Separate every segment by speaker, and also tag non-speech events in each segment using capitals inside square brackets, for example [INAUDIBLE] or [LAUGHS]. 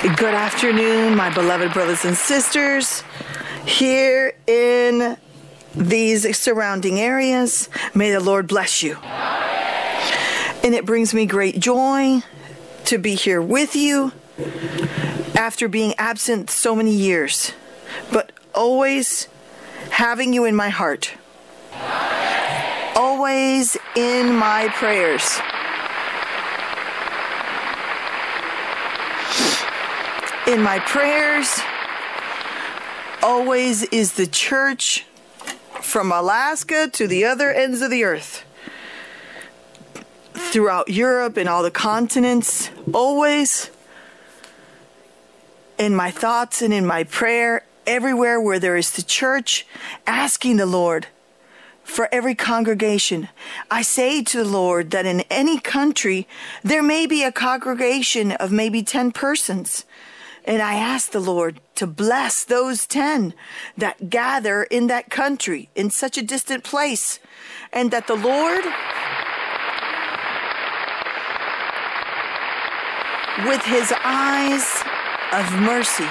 Speaker 1: Good afternoon, my beloved brothers and sisters. Here in these surrounding areas, may the Lord bless you. And it brings me great joy to be here with you after being absent so many years, but always having you in my heart, always in my prayers. In my prayers, always is the church from Alaska to the other ends of the earth. Throughout Europe and all the continents, always in my thoughts and in my prayer, everywhere where there is the church, asking the Lord for every congregation. I say to the Lord that in any country, there may be a congregation of maybe 10 persons. And I ask the Lord to bless those 10 that gather in that country in such a distant place. And that the Lord, with his eyes of mercy,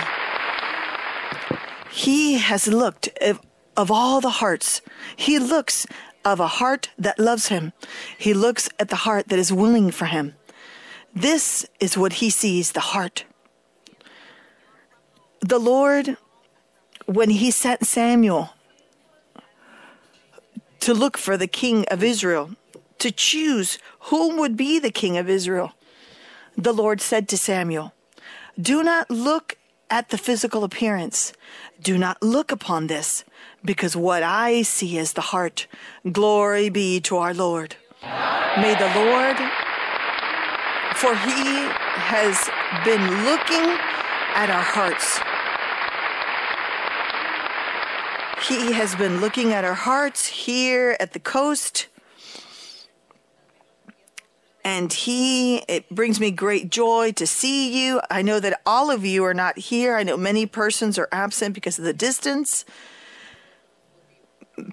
Speaker 1: he has looked of, of all the hearts. He looks of a heart that loves him. He looks at the heart that is willing for him. This is what he sees the heart the Lord, when he sent Samuel to look for the king of Israel, to choose whom would be the king of Israel, the Lord said to Samuel, Do not look at the physical appearance. Do not look upon this, because what I see is the heart. Glory be to our Lord. May the Lord, for he has been looking at our hearts. He has been looking at our hearts here at the coast. And he, it brings me great joy to see you. I know that all of you are not here. I know many persons are absent because of the distance.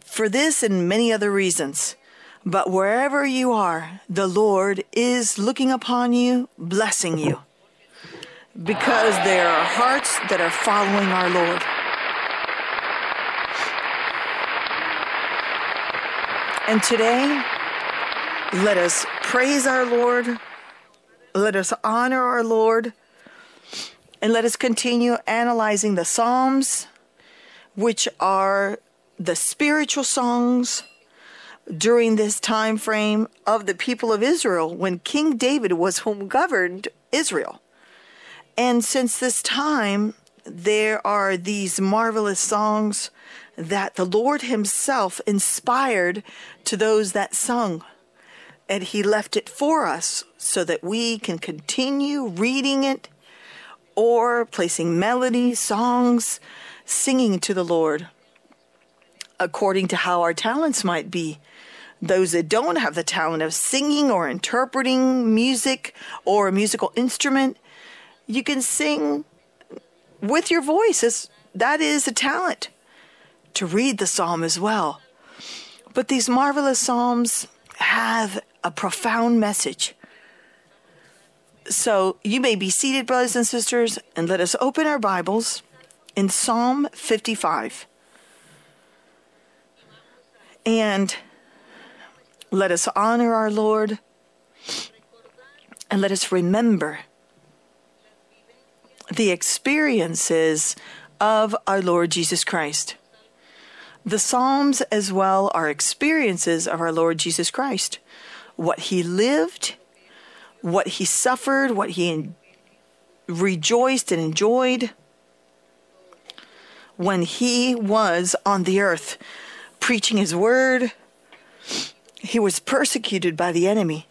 Speaker 1: For this and many other reasons. But wherever you are, the Lord is looking upon you, blessing you. Because there are hearts that are following our Lord. And today, let us praise our Lord, let us honor our Lord, and let us continue analyzing the Psalms, which are the spiritual songs during this time frame of the people of Israel when King David was [LAUGHS] whom governed Israel. And since this time, there are these marvelous songs that the Lord Himself inspired to those that sung. And He left it for us so that we can continue reading it or placing melody, songs, singing to the Lord according to how our talents might be. Those that don't have the talent of singing or interpreting music or a musical instrument, you can sing with your voice. That is a talent to read the psalm as well. But these marvelous psalms have a profound message. So you may be seated, brothers and sisters, and let us open our Bibles in Psalm 55. And let us honor our Lord and let us remember the experiences of our Lord Jesus Christ. The Psalms, as well, are experiences of our Lord Jesus Christ. What he lived, what he suffered, what he rejoiced and enjoyed when he was on the earth preaching his word. He was persecuted by the enemy,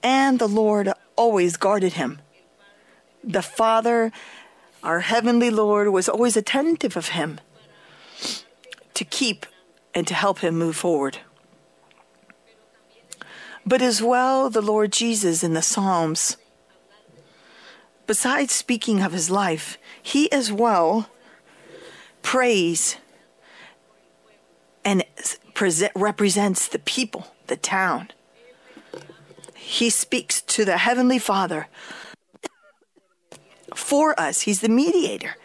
Speaker 1: and the Lord always guarded him. The Father, our heavenly Lord, was always attentive of him to keep and to help him move forward. But as well, the Lord Jesus in the Psalms, besides speaking of his life, he as well prays and present, represents the people, the town. He speaks to the Heavenly Father for us. He's the mediator.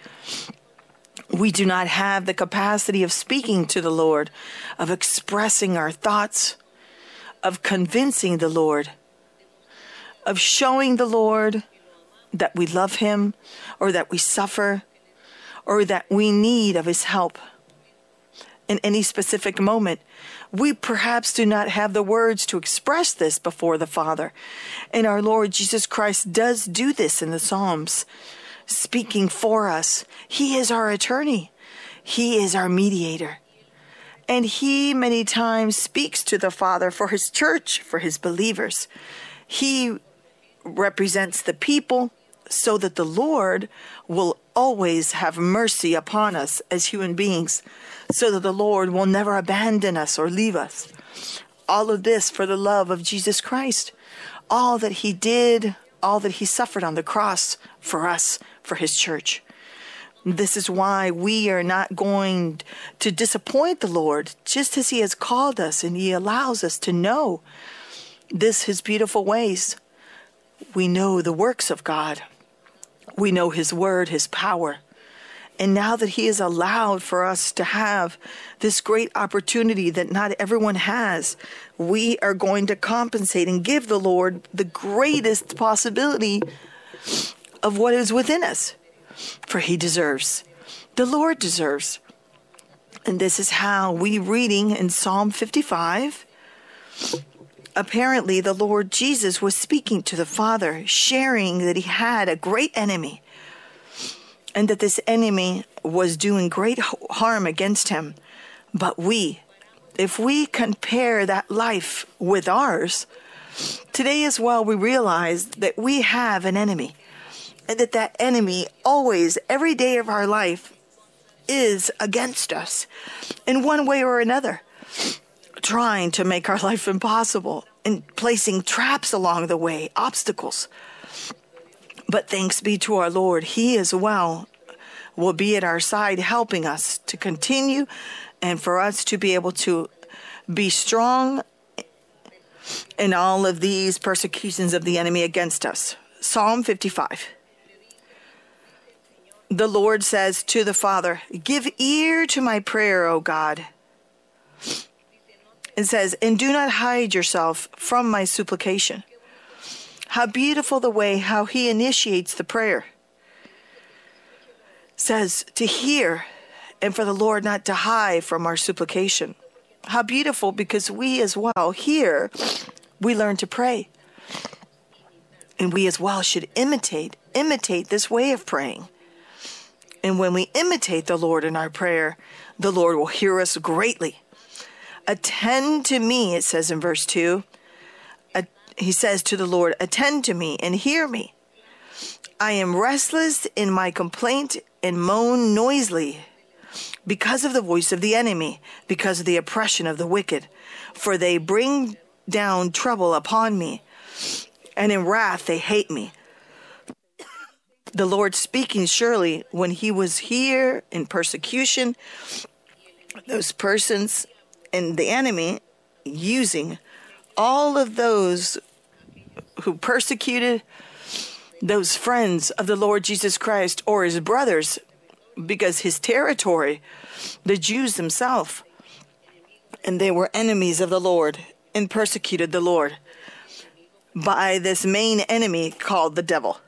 Speaker 1: We do not have the capacity of speaking to the Lord, of expressing our thoughts, of convincing the Lord, of showing the Lord that we love Him or that we suffer or that we need of His help in any specific moment. We perhaps do not have the words to express this before the Father. And our Lord Jesus Christ does do this in the Psalms, speaking for us. He is our attorney, He is our mediator. And He many times speaks to the Father for His church, for His believers. He represents the people so that the Lord will always have mercy upon us as human beings, so that the Lord will never abandon us or leave us. All of this for the love of Jesus Christ. All that He did, all that He suffered on the cross for us, for His church. This is why we are not going to disappoint the Lord, just as He has called us and He allows us to know this His beautiful ways. We know the works of God. We know His word, His power. And now that He has allowed for us to have this great opportunity that not everyone has, we are going to compensate and give the Lord the greatest possibility of what is within us. For He deserves. The Lord deserves. And this is how we reading in Psalm 55 apparently the Lord Jesus was speaking to the Father, sharing that he had a great enemy and that this enemy was doing great harm against him. But we, if we compare that life with ours, today as well we realize that we have an enemy and that that enemy always, every day of our life, is against us in one way or another trying to make our life impossible and placing traps along the way, obstacles. But thanks be to our Lord, He as well will be at our side, helping us to continue and for us to be able to be strong in all of these persecutions of the enemy against us. Psalm 55. The Lord says to the Father, Give ear to my prayer, O God. It says, And do not hide yourself from my supplication. How beautiful the way how he initiates the prayer. Says to hear and for the Lord not to hide from our supplication. How beautiful because we as well here we learn to pray. And we as well should imitate imitate this way of praying. And when we imitate the Lord in our prayer, the Lord will hear us greatly. Attend to me, it says in verse 2. He says to the Lord, Attend to me and hear me. I am restless in my complaint and moan noisily because of the voice of the enemy, because of the oppression of the wicked. For they bring down trouble upon me, and in wrath they hate me. The Lord speaking surely when he was here in persecution, those persons and the enemy using all of those who persecuted those friends of the Lord Jesus Christ or his brothers because his territory, the Jews themselves, and they were enemies of the Lord and persecuted the Lord by this main enemy called the devil.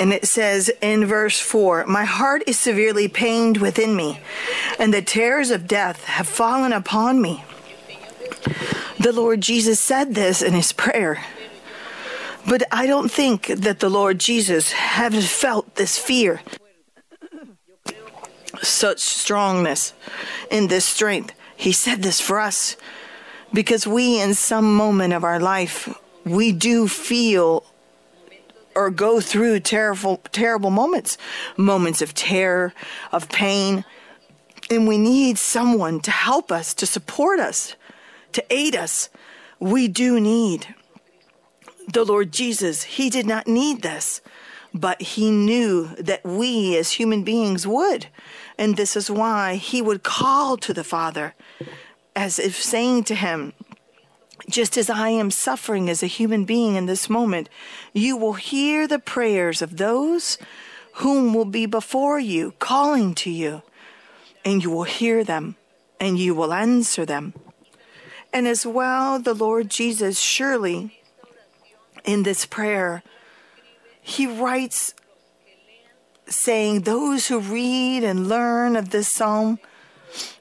Speaker 1: And it says in verse 4 My heart is severely pained within me, and the terrors of death have fallen upon me. The Lord Jesus said this in his prayer. But I don't think that the Lord Jesus has felt this fear, such strongness, in this strength. He said this for us because we, in some moment of our life, we do feel or go through terrible terrible moments moments of terror of pain. And we need someone to help us to support us to aid us. We do need the lord jesus. He did not need this but he knew that we as human beings would. And this is why he would call to the father as if saying to him just as I am suffering as a human being in this moment, you will hear the prayers of those whom will be before you, calling to you, and you will hear them and you will answer them. And as well, the Lord Jesus, surely in this prayer, he writes saying, Those who read and learn of this psalm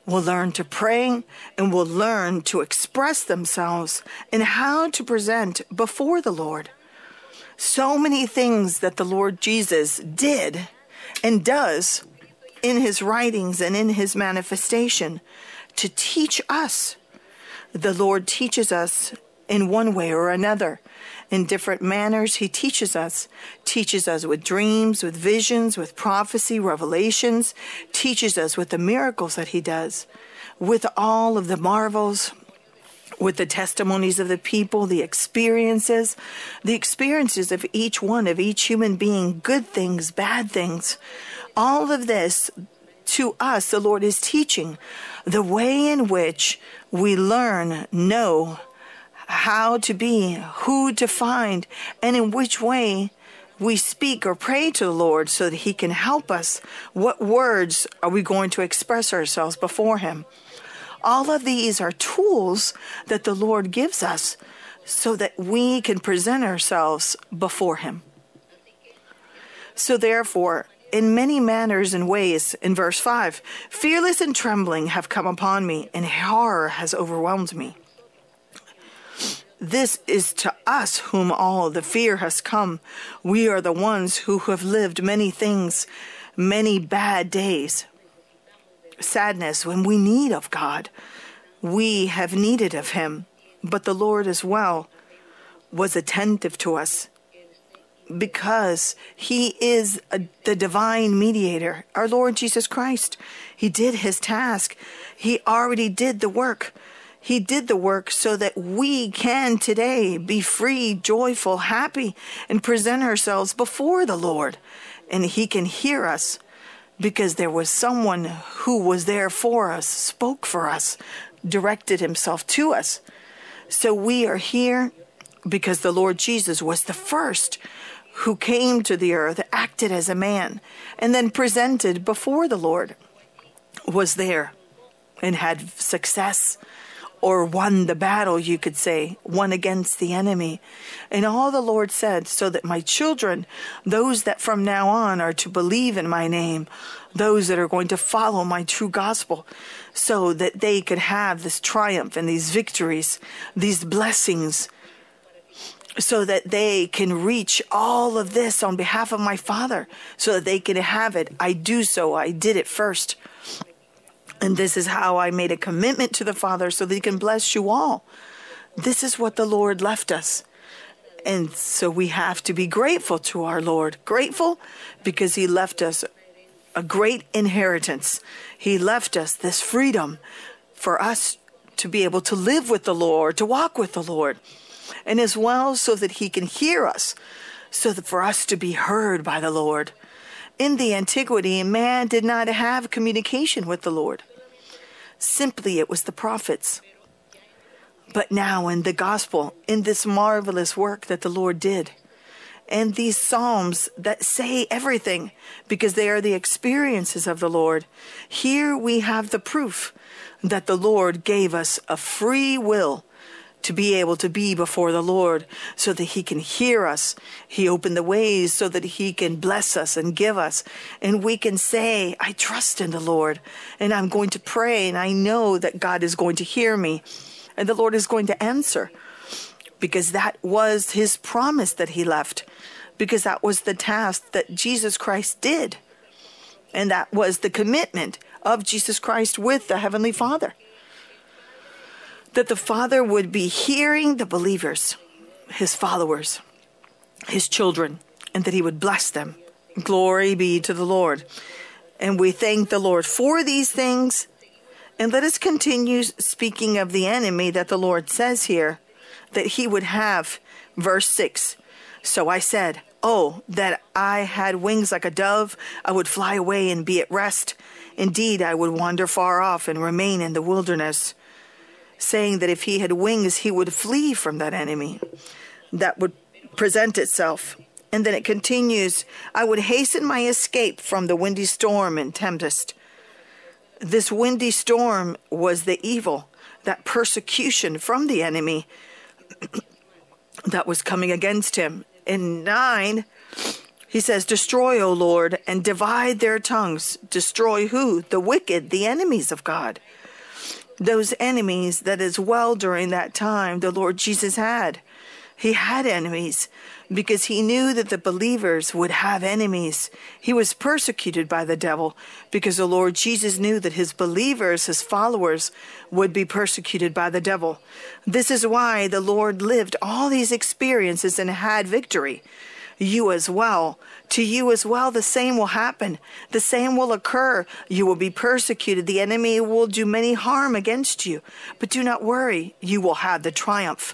Speaker 1: will learn to pray and will learn to express themselves and how to present before the Lord. So many things that the Lord Jesus did and does in his writings and in his manifestation to teach us. The Lord teaches us in one way or another. In different manners, He teaches us. Teaches us with dreams, with visions, with prophecy, revelations. Teaches us with the miracles that He does, with all of the marvels, with the testimonies of the people, the experiences, the experiences of each one, of each human being, good things, bad things. All of this to us, the Lord is teaching the way in which we learn, know, how to be, who to find, and in which way we speak or pray to the Lord so that He can help us. What words are we going to express ourselves before Him? All of these are tools that the Lord gives us so that we can present ourselves before Him. So, therefore, in many manners and ways, in verse 5, fearless and trembling have come upon me, and horror has overwhelmed me. This is to us whom all the fear has come. We are the ones who have lived many things, many bad days. Sadness when we need of God. We have needed of Him, but the Lord as well was attentive to us because He is a, the divine mediator, our Lord Jesus Christ. He did His task, He already did the work. He did the work so that we can today be free, joyful, happy, and present ourselves before the Lord. And He can hear us because there was someone who was there for us, spoke for us, directed Himself to us. So we are here because the Lord Jesus was the first who came to the earth, acted as a man, and then presented before the Lord, was there and had success or won the battle, you could say, won against the enemy. And all the Lord said, so that my children, those that from now on are to believe in my name, those that are going to follow my true gospel, so that they could have this triumph and these victories, these blessings, so that they can reach all of this on behalf of my Father, so that they can have it. I do so. I did it first. And this is how I made a commitment to the Father so that He can bless you all. This is what the Lord left us. And so we have to be grateful to our Lord. Grateful because He left us a great inheritance. He left us this freedom for us to be able to live with the Lord, to walk with the Lord, and as well so that He can hear us, so that for us to be heard by the Lord. In the antiquity, man did not have communication with the Lord. Simply, it was the prophets. But now, in the gospel, in this marvelous work that the Lord did, and these Psalms that say everything because they are the experiences of the Lord, here we have the proof that the Lord gave us a free will to be able to be before the Lord so that He can hear us. He opened the ways so that He can bless us and give us. And we can say, I trust in the Lord and I'm going to pray and I know that God is going to hear me and the Lord is going to answer because that was His promise that He left, because that was the task that Jesus Christ did. And that was the commitment of Jesus Christ with the Heavenly Father that the Father would be hearing the believers, his followers, his children, and that he would bless them. Glory be to the Lord. And we thank the Lord for these things. And let us continue speaking of the enemy that the Lord says here that he would have. Verse 6 So I said, Oh, that I had wings like a dove, I would fly away and be at rest. Indeed, I would wander far off and remain in the wilderness. Saying that if he had wings, he would flee from that enemy that would present itself. And then it continues I would hasten my escape from the windy storm and tempest. This windy storm was the evil, that persecution from the enemy [CLEARS THROAT] that was coming against him. In 9, he says, Destroy, O Lord, and divide their tongues. Destroy who? The wicked, the enemies of God. Those enemies that as well during that time the Lord Jesus had. He had enemies because he knew that the believers would have enemies. He was persecuted by the devil because the Lord Jesus knew that his believers, his followers, would be persecuted by the devil. This is why the Lord lived all these experiences and had victory. You as well. To you as well, the same will happen. The same will occur. You will be persecuted. The enemy will do many harm against you. But do not worry. You will have the triumph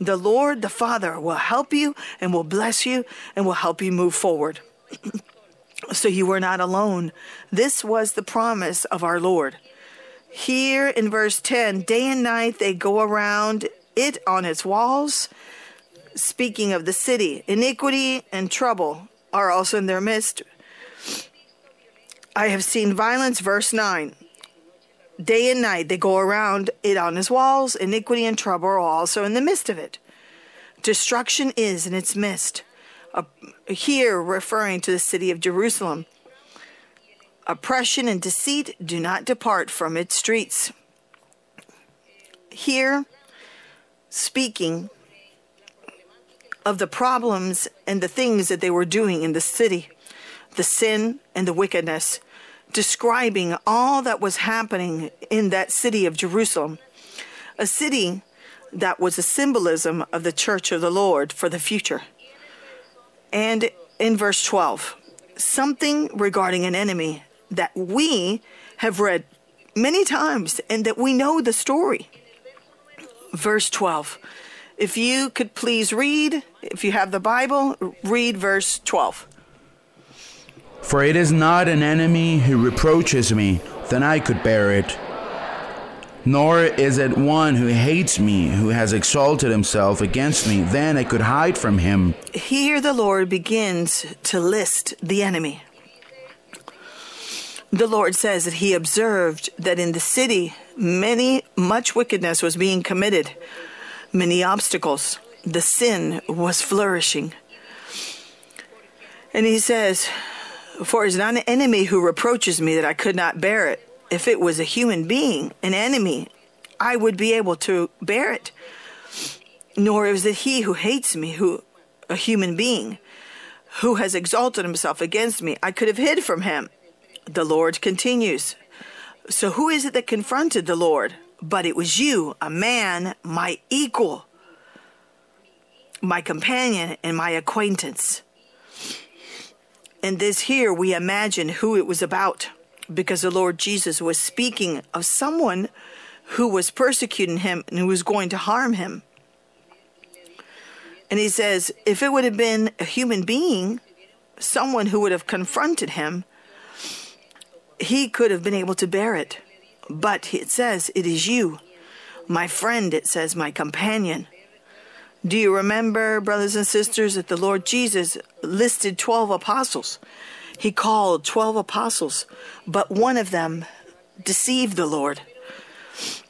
Speaker 1: the Lord, the Father, will help you and will bless you and will help you move forward. [CLEARS THROAT] so you were not alone. This was the promise of our Lord. Here in verse 10, day and night they go around it on its walls, speaking of the city. Iniquity and trouble are also in their midst. I have seen violence, verse 9 day and night they go around it on his walls. Iniquity and trouble are also in the midst of it. Destruction is in its midst. Uh, here, referring to the city of Jerusalem. Oppression and deceit do not depart from its streets. Here, speaking of the problems and the things that they were doing in the city, the sin and the wickedness describing all that was happening in that city of Jerusalem, a city that was a symbolism of the church of the Lord for the future. And in verse 12, something regarding an enemy that we have read many times and that we know the story. Verse 12. If you could please read, if you have the Bible, read verse 12.
Speaker 2: For it is not an enemy who reproaches me, then I could bear it. Nor is it one who hates me, who has exalted himself against me, then I could hide from him.
Speaker 1: Here the Lord begins to list the enemy. The Lord says that he observed that in the city many much wickedness was being committed, many obstacles. The sin was flourishing. And he says, for it is not an enemy who reproaches me that I could not bear it. If it was a human being, an enemy, I would be able to bear it. Nor is it he who hates me, who a human being, who has exalted himself against me. I could have hid from him. The Lord continues. So who is it that confronted the Lord? But it was you, a man, my equal, my companion, and my acquaintance. In this here, we imagine who it was about because the Lord Jesus was speaking of someone who was persecuting him and who was going to harm him. And he says, if it would have been a human being, someone who would have confronted him, he could have been able to bear it. But it says, it is you, my friend, it says, my companion. Do you remember, brothers and sisters, that the Lord Jesus listed 12 apostles? He called 12 apostles, but one of them deceived the Lord.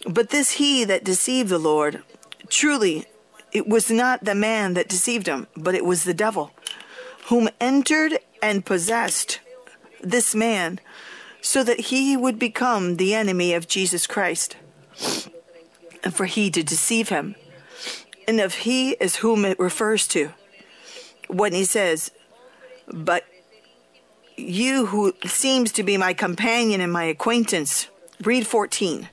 Speaker 1: But this he that deceived the Lord, truly, it was not the man that deceived him, but it was the devil, whom entered and possessed this man, so that he would become the enemy of Jesus Christ, and for he to deceive him and of he is whom it refers to. When he says, But you who seems to be my companion and my acquaintance, read 14.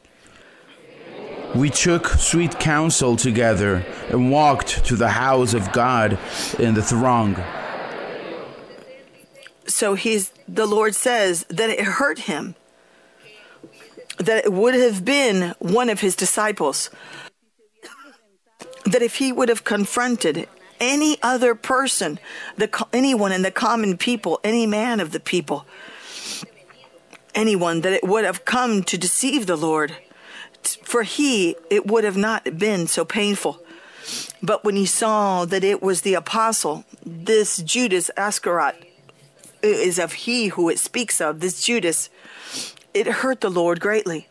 Speaker 2: We took sweet counsel together and walked to the house of God in the throng.
Speaker 1: So he's the Lord says that it hurt him. That it would have been one of his disciples that if he would have confronted any other person, the, anyone in the common people, any man of the people, anyone, that it would have come to deceive the Lord, For he, it would have not been so painful. But when he saw that it was the apostle, this Judas Iscariot is of he who it speaks of, this Judas, it hurt the Lord greatly.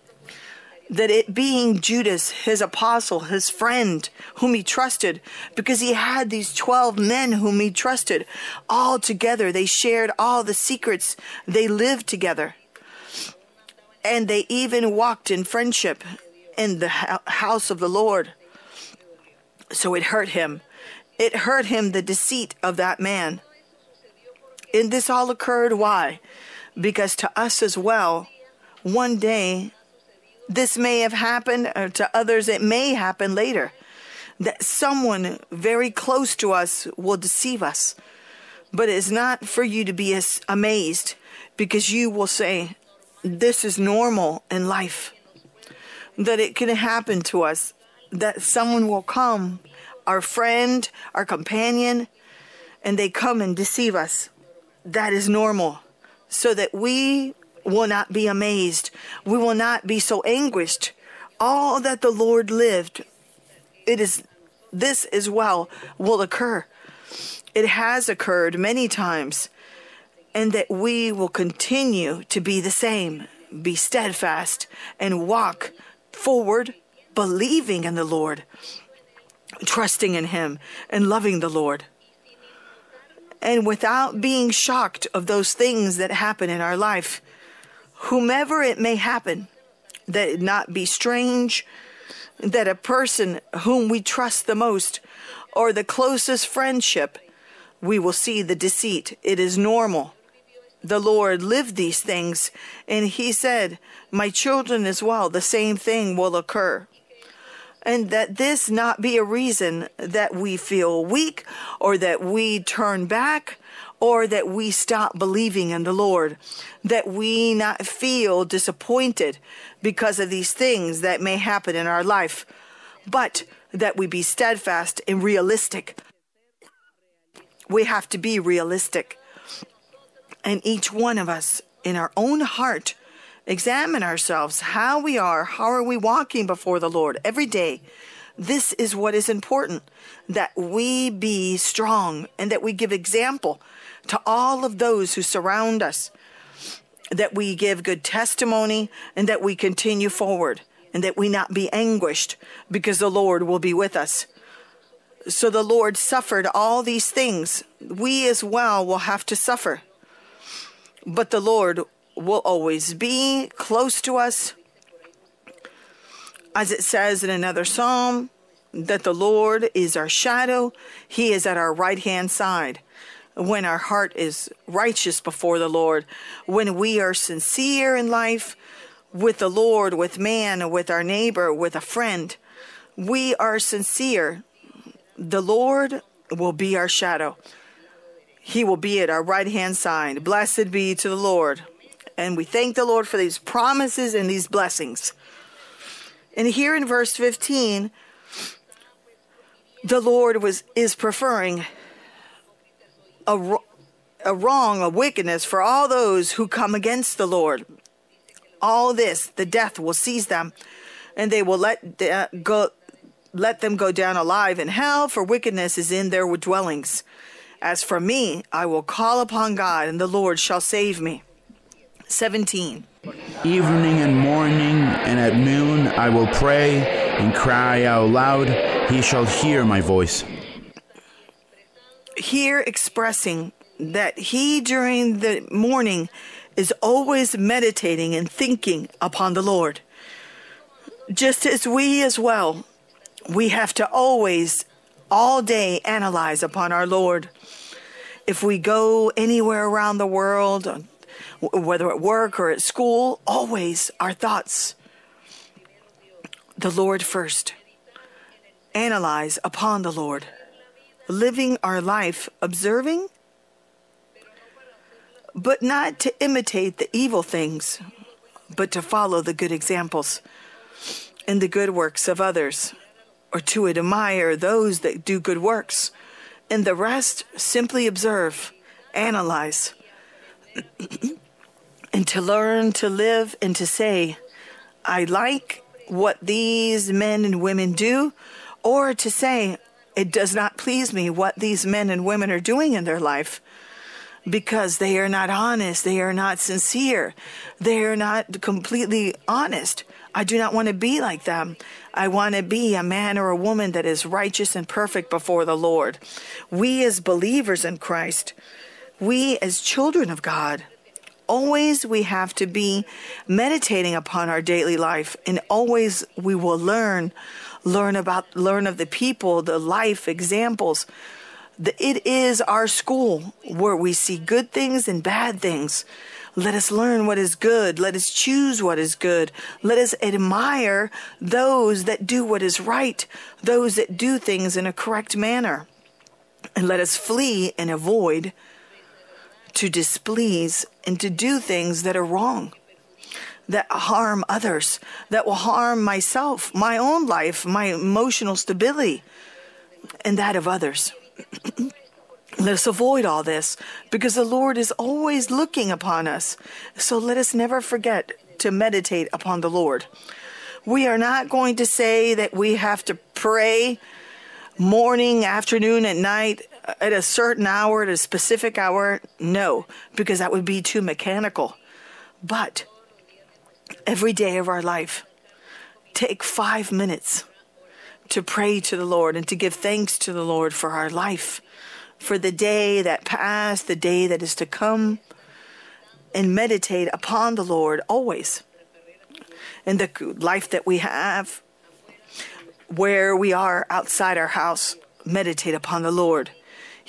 Speaker 1: That it being Judas, his apostle, his friend, whom he trusted, because he had these 12 men whom he trusted, all together. They shared all the secrets. They lived together. And they even walked in friendship in the house of the Lord. So it hurt him. It hurt him the deceit of that man. And this all occurred why? Because to us as well, one day this may have happened, or to others it may happen later. That someone very close to us will deceive us. But it's not for you to be amazed because you will say, This is normal in life. That it can happen to us. That someone will come, our friend, our companion, and they come and deceive us. That is normal. So that we will not be amazed. We will not be so anguished. All that the Lord lived, it is this as well will occur. It has occurred many times, and that we will continue to be the same, be steadfast, and walk forward, believing in the Lord, trusting in Him, and loving the Lord. And without being shocked of those things that happen in our life, whomever it may happen, that it not be strange, that a person whom we trust the most or the closest friendship, we will see the deceit. It is normal. The Lord lived these things, and He said, My children as well, the same thing will occur. And that this not be a reason that we feel weak or that we turn back or that we stop believing in the Lord, that we not feel disappointed because of these things that may happen in our life, but that we be steadfast and realistic. We have to be realistic. And each one of us in our own heart examine ourselves how we are, how are we walking before the Lord every day. This is what is important that we be strong and that we give example to all of those who surround us, that we give good testimony and that we continue forward and that we not be anguished because the Lord will be with us. So the Lord suffered all these things. We as well will have to suffer. But the Lord will always be close to us. As it says in another psalm, that the Lord is our shadow, He is at our right hand side when our heart is righteous before the Lord, when we are sincere in life with the Lord, with man, with our neighbor, with a friend, we are sincere. The Lord will be our shadow. He will be at our right hand side. Blessed be to the Lord. And we thank the Lord for these promises and these blessings. And here in verse 15, the Lord was is preferring a, a wrong, a wickedness for all those who come against the Lord. All this, the death will seize them, and they will let go, let them go down alive in hell, for wickedness is in their dwellings. As for me, I will call upon God, and the Lord shall save me. 17.
Speaker 2: Evening and morning and at noon I will pray and cry out loud. He shall hear my voice
Speaker 1: here expressing that he during the morning is always meditating and thinking upon the Lord. Just as we as well, we have to always, all day, analyze upon our Lord. If we go anywhere around the world, whether at work or at school, always our thoughts. The Lord first. Analyze upon the Lord living our life observing, but not to imitate the evil things, but to follow the good examples and the good works of others, or to admire those that do good works, and the rest simply observe, analyze, [CLEARS THROAT] and to learn to live and to say, I like what these men and women do, or to say, it does not please me what these men and women are doing in their life because they are not honest, they are not sincere, they are not completely honest. I do not want to be like them. I want to be a man or a woman that is righteous and perfect before the Lord. We, as believers in Christ, we, as children of God, always we have to be meditating upon our daily life and always we will learn learn about learn of the people the life examples it is our school where we see good things and bad things let us learn what is good. Let us choose what is good. Let us admire those that do what is right, those that do things in a correct manner. And let us flee and avoid to displease and to do things that are wrong, that harm others, that will harm myself, my own life, my emotional stability, and that of others. [CLEARS THROAT] Let us avoid all this because the Lord is always looking upon us. So let us never forget to meditate upon the Lord. We are not going to say that we have to pray morning, afternoon, at night, at a certain hour, at a specific hour. No, because that would be too mechanical. But every day of our life, take five minutes to pray to the Lord and to give thanks to the Lord for our life for the day that passed, the day that is to come, and meditate upon the Lord always. In the life that we have, where we are outside our house, meditate upon the Lord.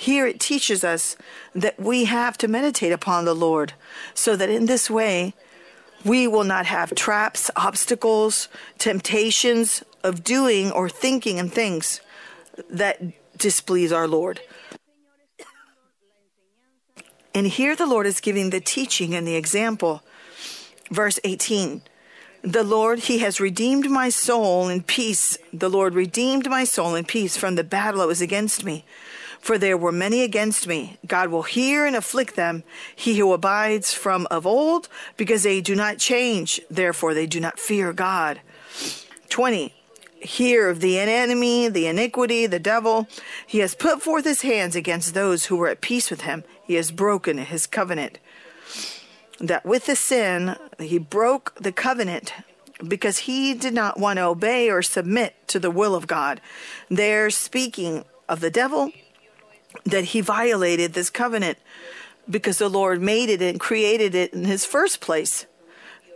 Speaker 1: Here it teaches us that we have to meditate upon the Lord so that in this way we will not have traps, obstacles, temptations of doing or thinking and things that displease our Lord. And here the Lord is giving the teaching and the example. Verse 18 The Lord, He has redeemed my soul in peace. The Lord redeemed my soul in peace from the battle that was against me. For there were many against me. God will hear and afflict them, he who abides from of old, because they do not change. Therefore, they do not fear God. 20 hear of the enemy, the iniquity, the devil. He has put forth his hands against those who were at peace with him. He has broken his covenant. That with the sin, he broke the covenant because he did not want to obey or submit to the will of God. They're speaking of the devil, that he violated this covenant because the Lord made it and created it in his first place.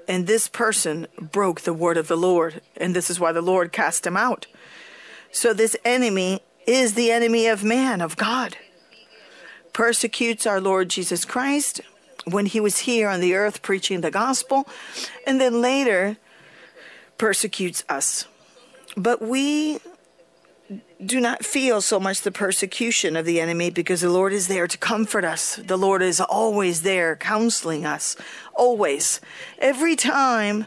Speaker 1: And this person broke the word of the Lord, and this is why the Lord cast him out. So this enemy is the enemy of man, of God. Persecutes our Lord Jesus Christ when he was here on the earth preaching the gospel, and then later persecutes us. But we do not feel so much the persecution of the enemy because the Lord is there to comfort us. The Lord is always there counseling us, always. Every time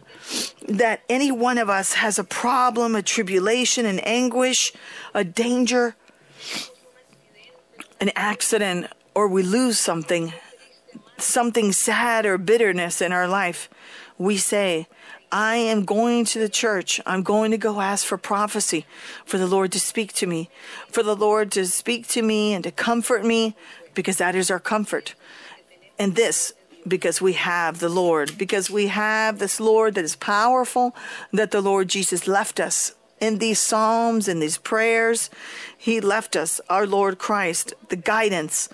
Speaker 1: that any one of us has a problem, a tribulation, an anguish, a danger, an accident, or we lose something, something sad or bitterness in our life, we say, I am going to the church. I'm going to go ask for prophecy, for the Lord to speak to me, for the Lord to speak to me and to comfort me, because that is our comfort. And this, because we have the Lord, because we have this Lord that is powerful, that the Lord Jesus left us in these Psalms, in these prayers. He left us, our Lord Christ, the guidance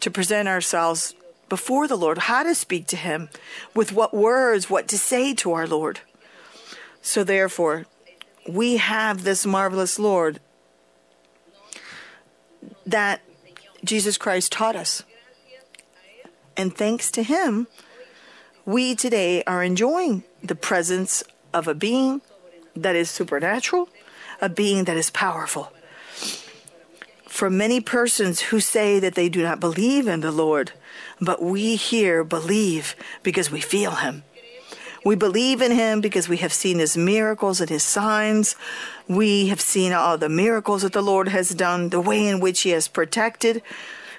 Speaker 1: to present ourselves before the Lord, how to speak to Him, with what words, what to say to our Lord. So, therefore, we have this marvelous Lord that Jesus Christ taught us. And thanks to Him, we today are enjoying the presence of a being that is supernatural, a being that is powerful. For many persons who say that they do not believe in the Lord, but we here believe because we feel Him. We believe in Him because we have seen His miracles and His signs. We have seen all the miracles that the Lord has done, the way in which He has protected,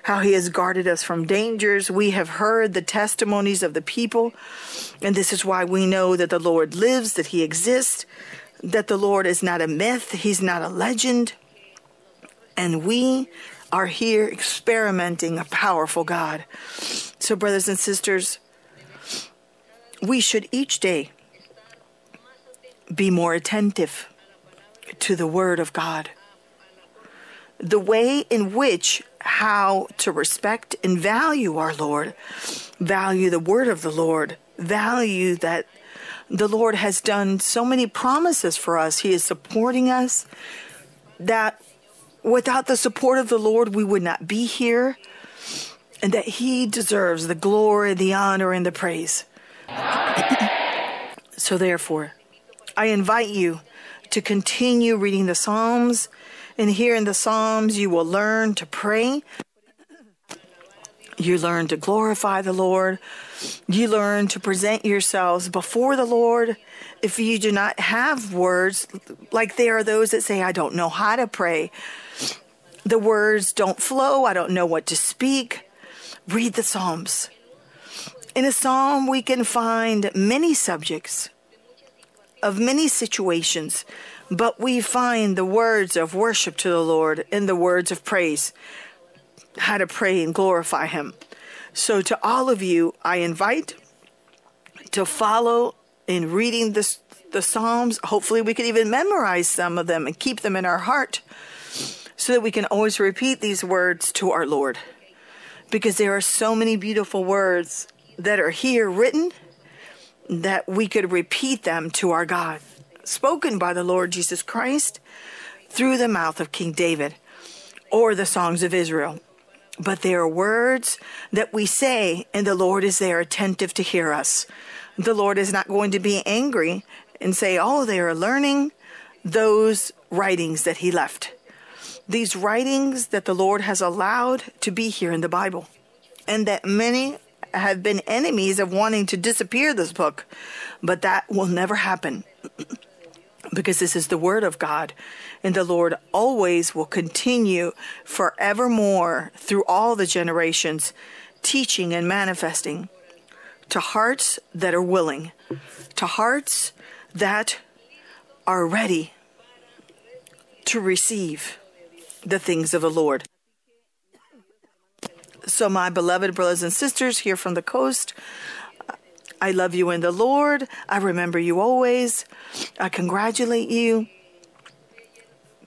Speaker 1: how He has guarded us from dangers. We have heard the testimonies of the people. And this is why we know that the Lord lives, that He exists, that the Lord is not a myth, He's not a legend. And we are here experimenting a powerful God. So, brothers and sisters, we should each day be more attentive to the Word of God. The way in which how to respect and value our Lord, value the Word of the Lord, value that the Lord has done so many promises for us. He is supporting us, that without the support of the Lord, we would not be here, and that He deserves the glory, the honor, and the praise. [CLEARS THROAT] so, therefore, I invite you to continue reading the Psalms. And here in the Psalms, you will learn to pray. You learn to glorify the Lord. You learn to present yourselves before the Lord. If you do not have words, like there are those that say, I don't know how to pray, the words don't flow, I don't know what to speak, read the Psalms. In a psalm, we can find many subjects of many situations, but we find the words of worship to the Lord in the words of praise, how to pray and glorify Him. So, to all of you, I invite to follow in reading this, the Psalms. Hopefully, we can even memorize some of them and keep them in our heart so that we can always repeat these words to our Lord. Because there are so many beautiful words that are here written that we could repeat them to our God, spoken by the Lord Jesus Christ through the mouth of King David or the songs of Israel. But they are words that we say, and the Lord is there attentive to hear us. The Lord is not going to be angry and say, Oh, they are learning those writings that He left. These writings that the Lord has allowed to be here in the Bible, and that many have been enemies of wanting to disappear this book, but that will never happen [CLEARS THROAT] because this is the Word of God, and the Lord always will continue forevermore through all the generations, teaching and manifesting to hearts that are willing, to hearts that are ready to receive the things of the Lord. So, my beloved brothers and sisters here from the coast, I love you in the Lord. I remember you always. I congratulate you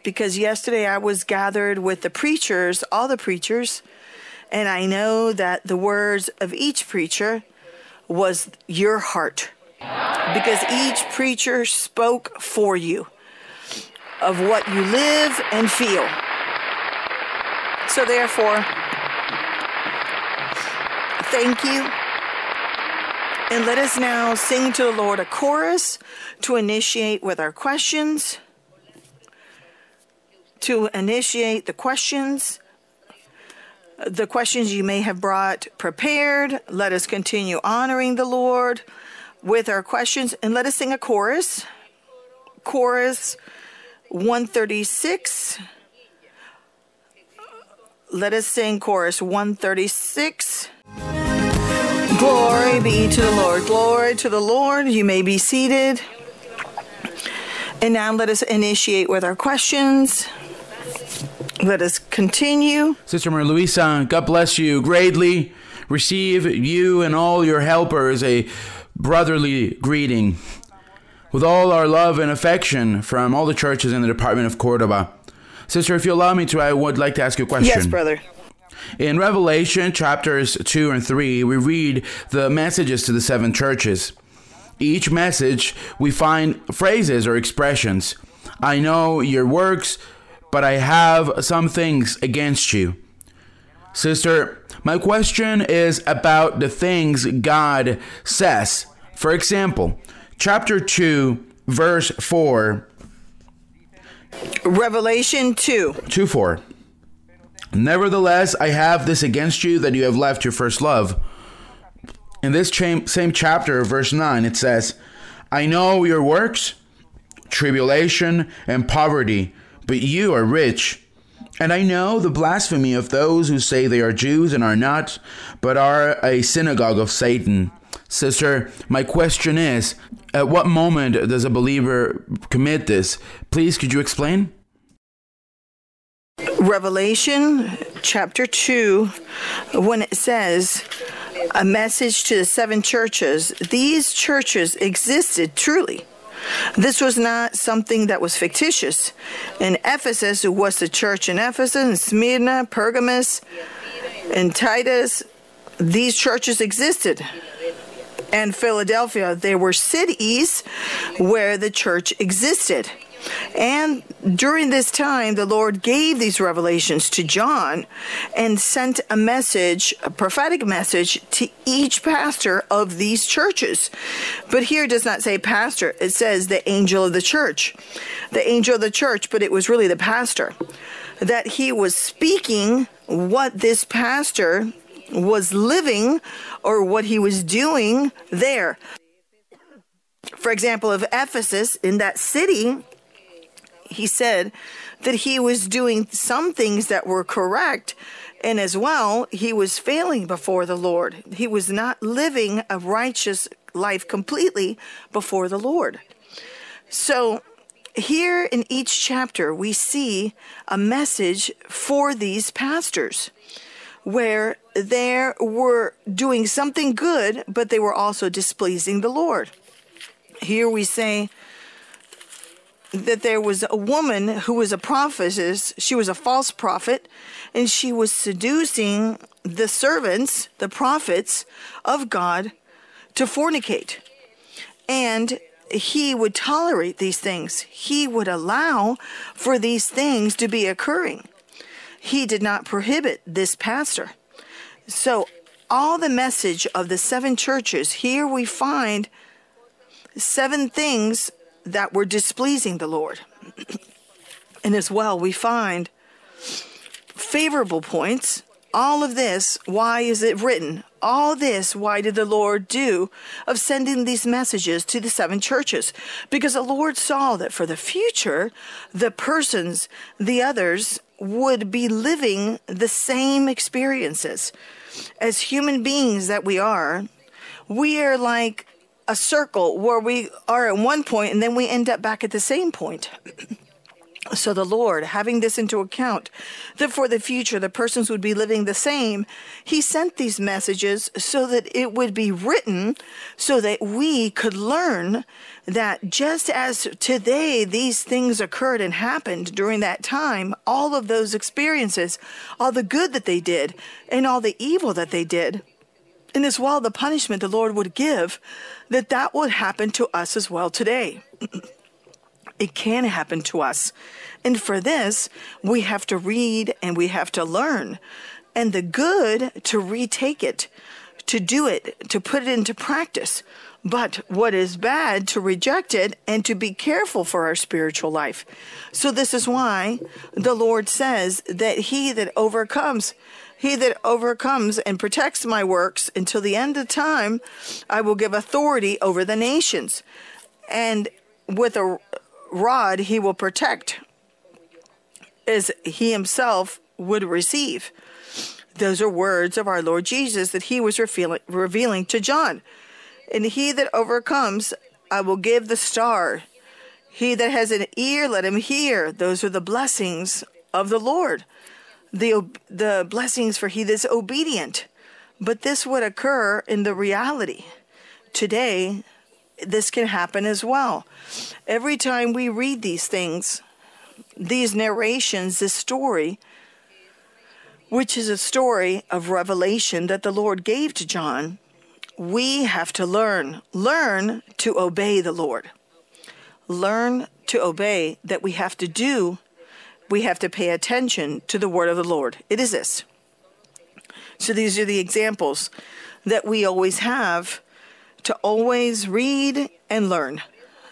Speaker 1: because yesterday I was gathered with the preachers, all the preachers, and I know that the words of each preacher was your heart because each preacher spoke for you of what you live and feel. So, therefore, thank you. And let us now sing to the Lord a chorus to initiate with our questions. To initiate the questions, the questions you may have brought prepared. Let us continue honoring the Lord with our questions and let us sing a chorus. Chorus 136. Let us sing chorus 136. Glory be to the Lord. Glory to the Lord. You may be seated. And now let us initiate with our questions. Let us continue.
Speaker 2: Sister Maria Luisa, God bless you greatly. Receive you and all your helpers a brotherly greeting with all our love and affection from all the churches in the Department of Cordoba. Sister, if you allow me to, I would like to ask you a question.
Speaker 1: Yes, brother.
Speaker 2: In Revelation chapters 2 and 3, we read the messages to the seven churches. Each message, we find phrases or expressions. I know your works, but I have some things against you. Sister, my question is about the things God says. For example, chapter 2, verse 4.
Speaker 1: Revelation 2.
Speaker 2: 2 4. Nevertheless, I have this against you that you have left your first love. In this same chapter, verse 9, it says, I know your works, tribulation, and poverty, but you are rich. And I know the blasphemy of those who say they are Jews and are not, but are a synagogue of Satan. Sister, my question is at what moment does a believer commit this? Please, could you explain?
Speaker 1: Revelation chapter 2, when it says, a message to the seven churches, these churches existed truly. This was not something that was fictitious. In Ephesus, it was the church in Ephesus, and Smyrna, Pergamus, and Titus. These churches existed. And Philadelphia, there were cities where the church existed. And during this time, the Lord gave these revelations to John and sent a message, a prophetic message, to each pastor of these churches. But here it does not say pastor, it says the angel of the church. The angel of the church, but it was really the pastor. That he was speaking what this pastor was living or what he was doing there. For example, of Ephesus, in that city, he said that he was doing some things that were correct, and as well, he was failing before the Lord. He was not living a righteous life completely before the Lord. So, here in each chapter, we see a message for these pastors where they were doing something good, but they were also displeasing the Lord. Here we say, that there was a woman who was a prophetess. She was a false prophet, and she was seducing the servants, the prophets of God, to fornicate. And he would tolerate these things. He would allow for these things to be occurring. He did not prohibit this pastor. So, all the message of the seven churches, here we find seven things that were displeasing the Lord. [CLEARS THROAT] and as well, we find favorable points. All of this, why is it written? All this, why did the Lord do of sending these messages to the seven churches? Because the Lord saw that for the future, the persons, the others, would be living the same experiences. As human beings that we are, we are like a circle where we are at one point and then we end up back at the same point. [CLEARS THROAT] So the Lord, having this into account, that for the future the persons would be living the same, He sent these messages so that it would be written so that we could learn that just as today these things occurred and happened during that time, all of those experiences, all the good that they did and all the evil that they did, and as well the punishment the Lord would give, that that would happen to us as well today. [CLEARS THROAT] it can happen to us. And for this, we have to read and we have to learn. And the good to retake it, to do it, to put it into practice. But what is bad to reject it and to be careful for our spiritual life. So, this is why the Lord says that he that overcomes, he that overcomes and protects my works until the end of time, I will give authority over the nations. And with a rod, he will protect as he himself would receive. Those are words of our Lord Jesus that he was revealing to John. And he that overcomes, I will give the star. He that has an ear, let him hear. Those are the blessings of the Lord the, the blessings for he that's obedient. But this would occur in the reality. Today, this can happen as well. Every time we read these things, these narrations, this story, which is a story of revelation that the Lord gave to John, we have to learn. Learn to obey the Lord. Learn to obey that we have to do we have to pay attention to the word of the Lord. It is this. So these are the examples that we always have to always read and learn.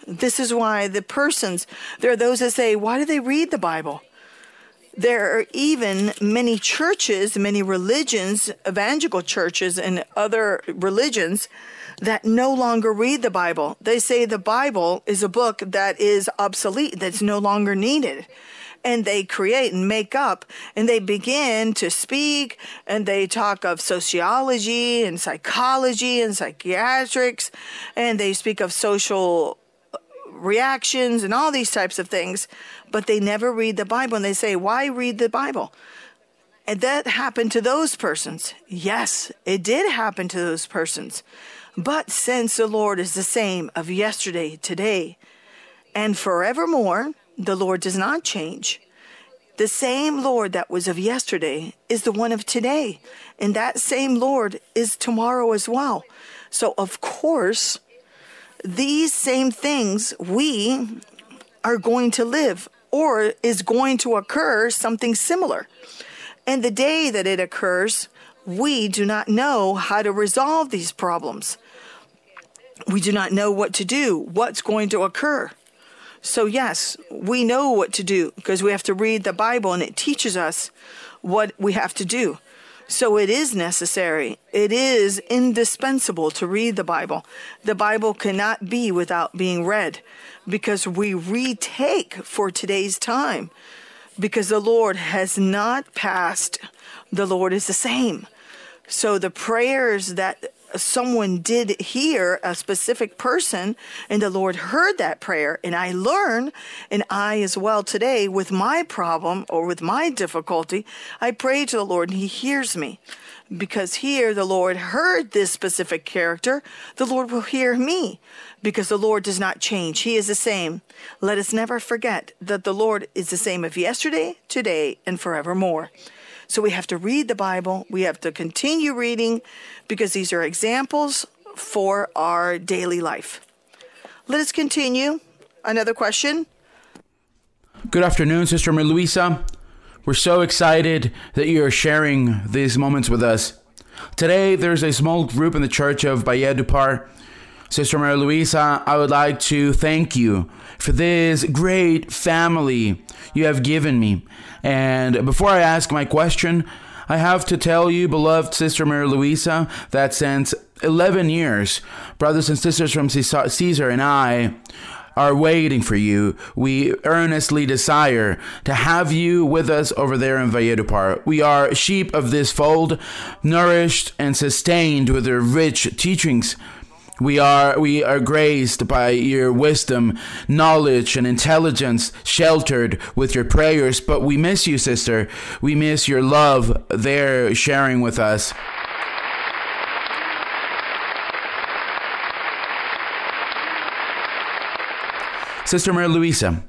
Speaker 1: This is why the persons, there are those that say, why do they read the Bible? There are even many churches, many religions, evangelical churches, and other religions that no longer read the Bible. They say the Bible is a book that is obsolete, that's no longer needed. And they create and make up and they begin to speak and they talk of sociology and psychology and psychiatrics and they speak of social uh, reactions and all these types of things, but they never read the Bible and they say, Why read the Bible? And that happened to those persons. Yes, it did happen to those persons. But since the Lord is the same of yesterday, today, and forevermore, the Lord does not change. The same Lord that was of yesterday is the one of today, and that same Lord is tomorrow as well. So, of course, these same things we are going to live, or is going to occur something similar. And the day that it occurs, we do not know how to resolve these problems. We do not know what to do, what's going to occur. So, yes, we know what to do because we have to read the Bible and it teaches us what we have to do. So, it is necessary, it is indispensable to read the Bible. The Bible cannot be without being read because we retake for today's time because the Lord has not passed. The Lord is the same. So the prayers that someone did hear, a specific person, and the Lord heard that prayer, and I learn, and I as well today with my problem or with my difficulty, I pray to the Lord and He hears me. Because here the Lord heard this specific character, the Lord will hear me because the Lord does not change. He is the same. Let us never forget that the Lord is the same of yesterday, today, and forevermore. So we have to read the Bible. We have to continue reading because these are examples for our daily life. Let us continue. Another question.
Speaker 2: Good afternoon, Sister Luisa. We're so excited that you are sharing these moments with us. Today, there's a small group in the church of Valledupar. Sister Maria Luisa, I would like to thank you for this great family you have given me. And before I ask my question, I have to tell you, beloved Sister Mary Luisa, that since 11 years, brothers and sisters from Cesar and I are waiting for you. We earnestly desire to have you with us over there in Valledupar. We are sheep of this fold, nourished and sustained with their rich teachings. We are we are graced by your wisdom, knowledge, and intelligence, sheltered with your prayers. But we miss you, sister. We miss your love there sharing with us. Sister Maria Luisa,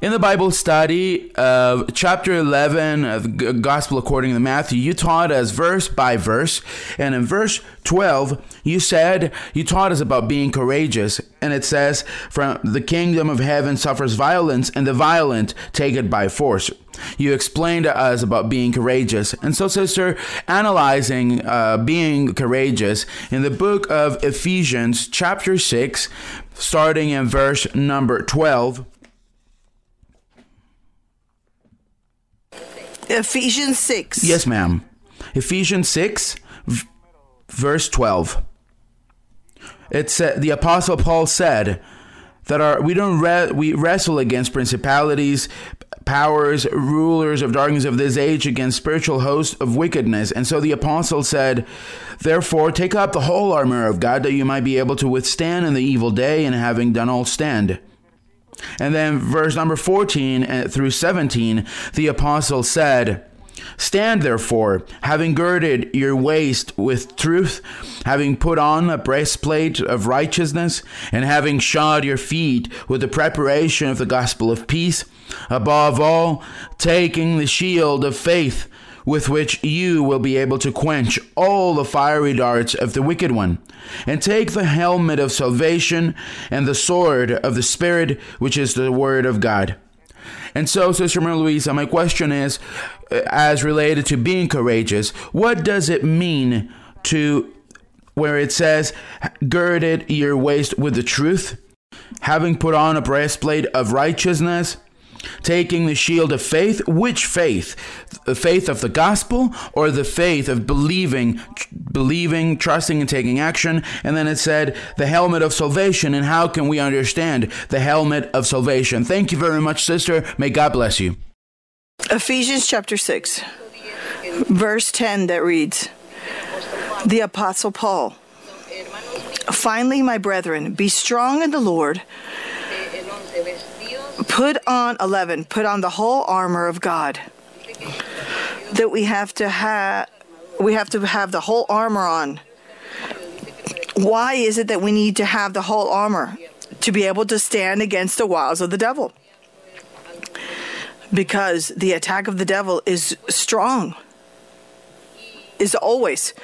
Speaker 2: in the Bible study of chapter 11 of the Gospel according to Matthew, you taught us verse by verse. And in verse 12, you said, you taught us about being courageous. And it says, From the kingdom of heaven suffers violence, and the violent take it by force. You explained to us about being courageous. And so, sister, analyzing uh, being courageous in the book of Ephesians, chapter 6, starting in verse number 12.
Speaker 1: Ephesians 6.
Speaker 2: Yes, ma'am. Ephesians 6, v- verse 12. It said, the Apostle Paul said, that are we don't re- we wrestle against principalities powers rulers of darkness of this age against spiritual hosts of wickedness and so the apostle said therefore take up the whole armor of god that you might be able to withstand in the evil day and having done all stand and then verse number 14 uh, through 17 the apostle said Stand therefore, having girded your waist with truth, having put on a breastplate of righteousness, and having shod your feet with the preparation of the gospel of peace, above all, taking the shield of faith, with which you will be able to quench all the fiery darts of the wicked one, and take the helmet of salvation and the sword of the Spirit, which is the word of God. And so, Sister Maria Luisa, my question is, uh, as related to being courageous, what does it mean to where it says, girded your waist with the truth, having put on a breastplate of righteousness, taking the shield of faith. Which faith? The faith of the gospel or the faith of believing, believing, trusting, and taking action? And then it said the helmet of salvation. And how can we understand the helmet of salvation? Thank you very much, sister. May God bless you.
Speaker 1: Ephesians chapter 6, verse 10 that reads The Apostle Paul. Finally, my brethren, be strong in the Lord. Put on 11, put on the whole armor of God. That we have to have we have to have the whole armor on. Why is it that we need to have the whole armor? To be able to stand against the wiles of the devil. Because the attack of the devil is strong. Is always.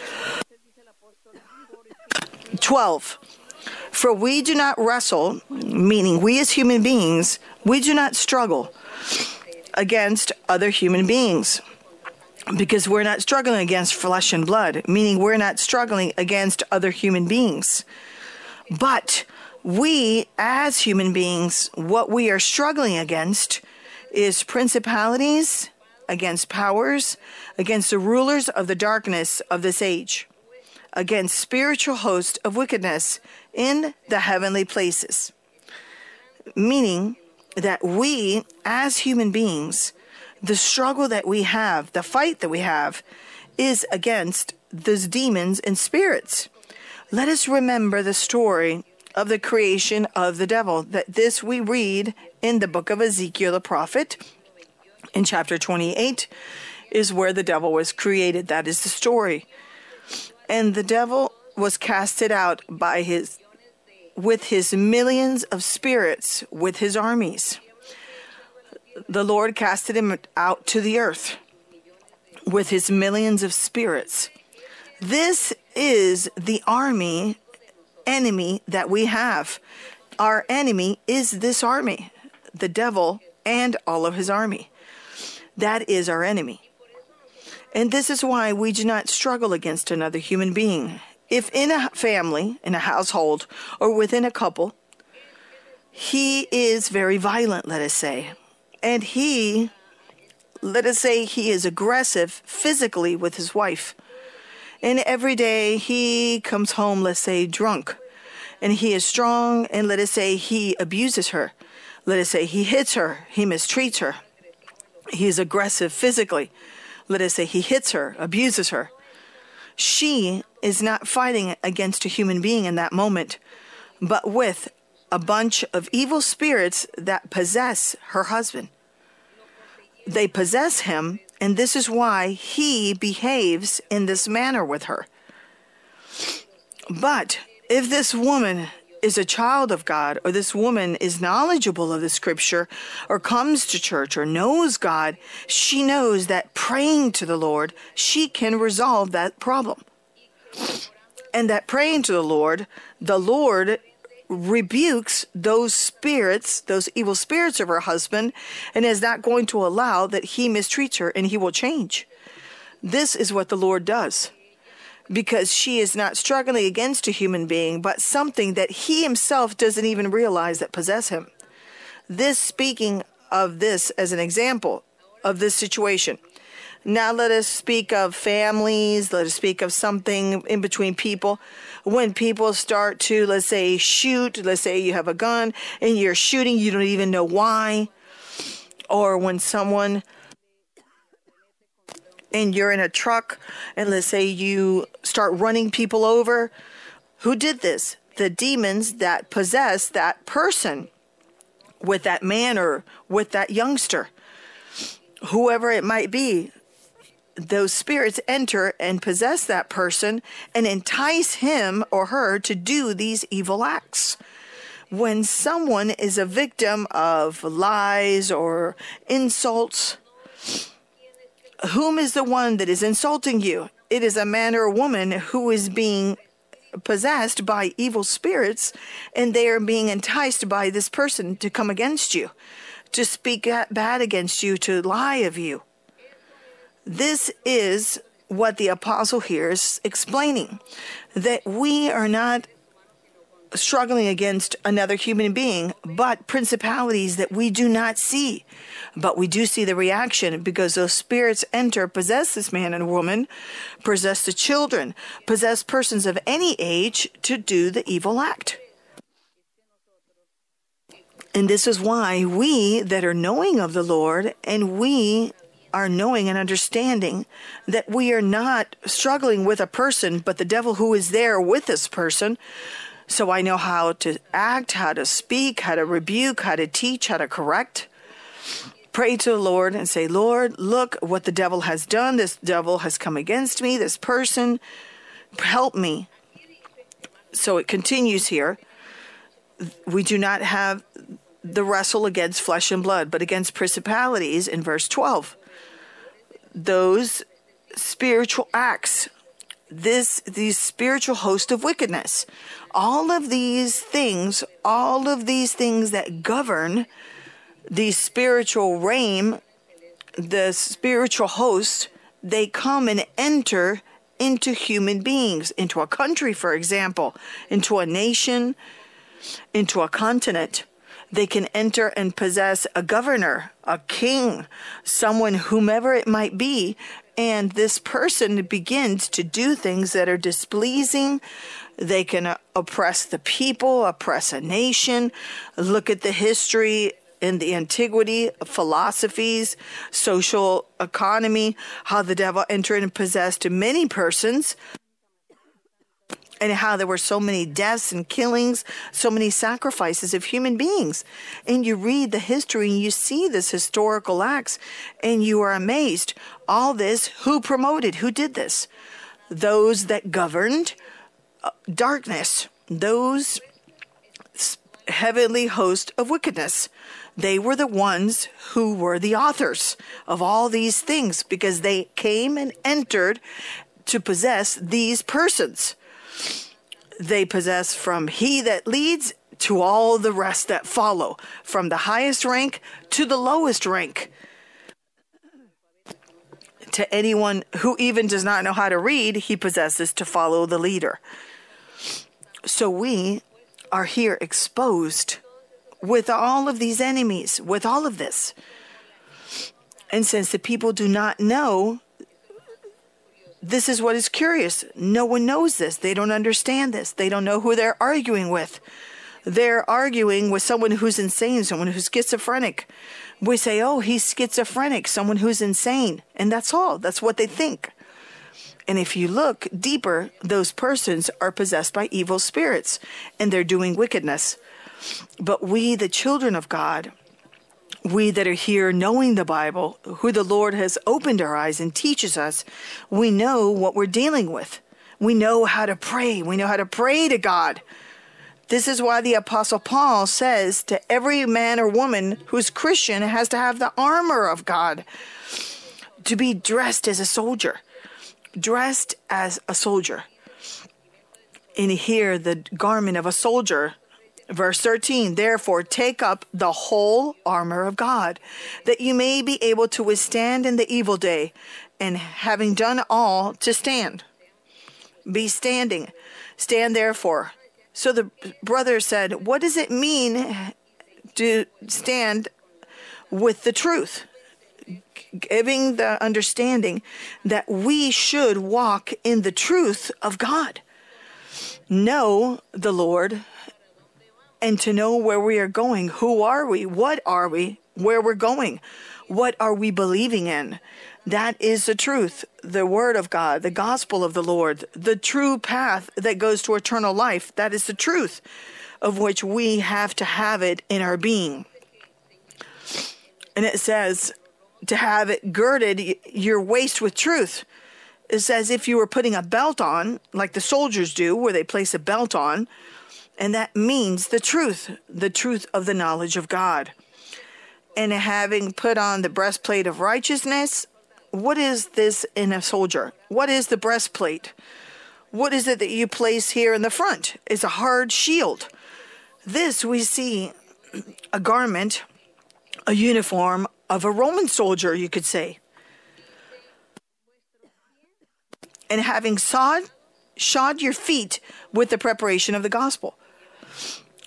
Speaker 1: 12. For we do not wrestle, meaning we as human beings, we do not struggle against other human beings. Because we're not struggling against flesh and blood, meaning we're not struggling against other human beings. But we, as human beings, what we are struggling against is principalities, against powers, against the rulers of the darkness of this age, against spiritual hosts of wickedness in the heavenly places. Meaning that we, as human beings, the struggle that we have, the fight that we have, is against those demons and spirits. Let us remember the story of the creation of the devil. That this we read in the book of Ezekiel the prophet, in chapter 28, is where the devil was created. That is the story. And the devil was casted out by his with his millions of spirits, with his armies. The Lord casted him out to the earth with his millions of spirits. This is the army enemy that we have. Our enemy is this army, the devil and all of his army. That is our enemy. And this is why we do not struggle against another human being. If in a family, in a household, or within a couple, he is very violent, let us say, and he, let us say, he is aggressive physically with his wife. And every day he comes home, let's say, drunk. And he is strong, and let us say he abuses her. Let us say he hits her, he mistreats her. He is aggressive physically. Let us say he hits her, abuses her. She is not fighting against a human being in that moment, but with a bunch of evil spirits that possess her husband. They possess him, and this is why he behaves in this manner with her. But if this woman is a child of God, or this woman is knowledgeable of the scripture, or comes to church, or knows God, she knows that praying to the Lord, she can resolve that problem. And that praying to the Lord, the Lord rebukes those spirits, those evil spirits of her husband, and is not going to allow that he mistreats her and he will change. This is what the Lord does because she is not struggling against a human being, but something that he himself doesn't even realize that possess him. This speaking of this as an example of this situation. Now let us speak of families, let us speak of something in between people. When people start to, let's say, shoot, let's say you have a gun and you're shooting, you don't even know why. Or when someone and you're in a truck and let's say you start running people over. Who did this? The demons that possess that person with that man or with that youngster, whoever it might be. Those spirits enter and possess that person and entice him or her to do these evil acts. When someone is a victim of lies or insults, whom is the one that is insulting you? It is a man or a woman who is being possessed by evil spirits, and they are being enticed by this person to come against you, to speak bad against you, to lie of you. This is what the apostle here is explaining that we are not struggling against another human being, but principalities that we do not see. But we do see the reaction because those spirits enter, possess this man and woman, possess the children, possess persons of any age to do the evil act. And this is why we that are knowing of the Lord and we our knowing and understanding that we are not struggling with a person, but the devil who is there with this person. So I know how to act, how to speak, how to rebuke, how to teach, how to correct. Pray to the Lord and say, Lord, look what the devil has done. This devil has come against me, this person. Help me. So it continues here. We do not have the wrestle against flesh and blood, but against principalities in verse 12. Those spiritual acts, this these spiritual host of wickedness. All of these things, all of these things that govern the spiritual realm, the spiritual host, they come and enter into human beings, into a country, for example, into a nation, into a continent. They can enter and possess a governor, a king, someone, whomever it might be, and this person begins to do things that are displeasing. They can oppress the people, oppress a nation. Look at the history in the antiquity, philosophies, social economy, how the devil entered and possessed many persons, and how there were so many deaths and killings, so many sacrifices of human beings. And you read the history and you see this historical acts, and you are amazed. All this, who promoted? Who did this? Those that governed uh, darkness, those heavenly host of wickedness. They were the ones who were the authors of all these things because they came and entered to possess these persons. They possess from he that leads to all the rest that follow, from the highest rank to the lowest rank. To anyone who even does not know how to read, he possesses to follow the leader. So we are here exposed with all of these enemies, with all of this. And since the people do not know, this is what is curious. No one knows this. They don't understand this. They don't know who they're arguing with. They're arguing with someone who's insane, someone who's schizophrenic. We say, oh, he's schizophrenic, someone who's insane. And that's all. That's what they think. And if you look deeper, those persons are possessed by evil spirits and they're doing wickedness. But we, the children of God, we that are here knowing the Bible, who the Lord has opened our eyes and teaches us, we know what we're dealing with. We know how to pray. We know how to pray to God. This is why the Apostle Paul says to every man or woman who's Christian has to have the armor of God, to be dressed as a soldier, dressed as a soldier. And here, the garment of a soldier Verse 13, therefore take up the whole armor of God, that you may be able to withstand in the evil day, and having done all, to stand. Be standing. Stand therefore. So the brother said, What does it mean to stand with the truth? Giving the understanding that we should walk in the truth of God. Know the Lord and to know where we are going. Who are we? What are we? Where we're going? What are we believing in? That is the truth, the word of God, the gospel of the Lord, the true path that goes to eternal life. That is the truth of which we have to have it in our being. And it says to have it girded your waist with truth. It says if you were putting a belt on, like the soldiers do, where they place a belt on and that means the truth, the truth of the knowledge of God. And having put on the breastplate of righteousness, what is this in a soldier? What is the breastplate? What is it that you place here in the front? It's a hard shield. This we see a garment, a uniform of a Roman soldier, you could say. And having sawed, shod your feet with the preparation of the gospel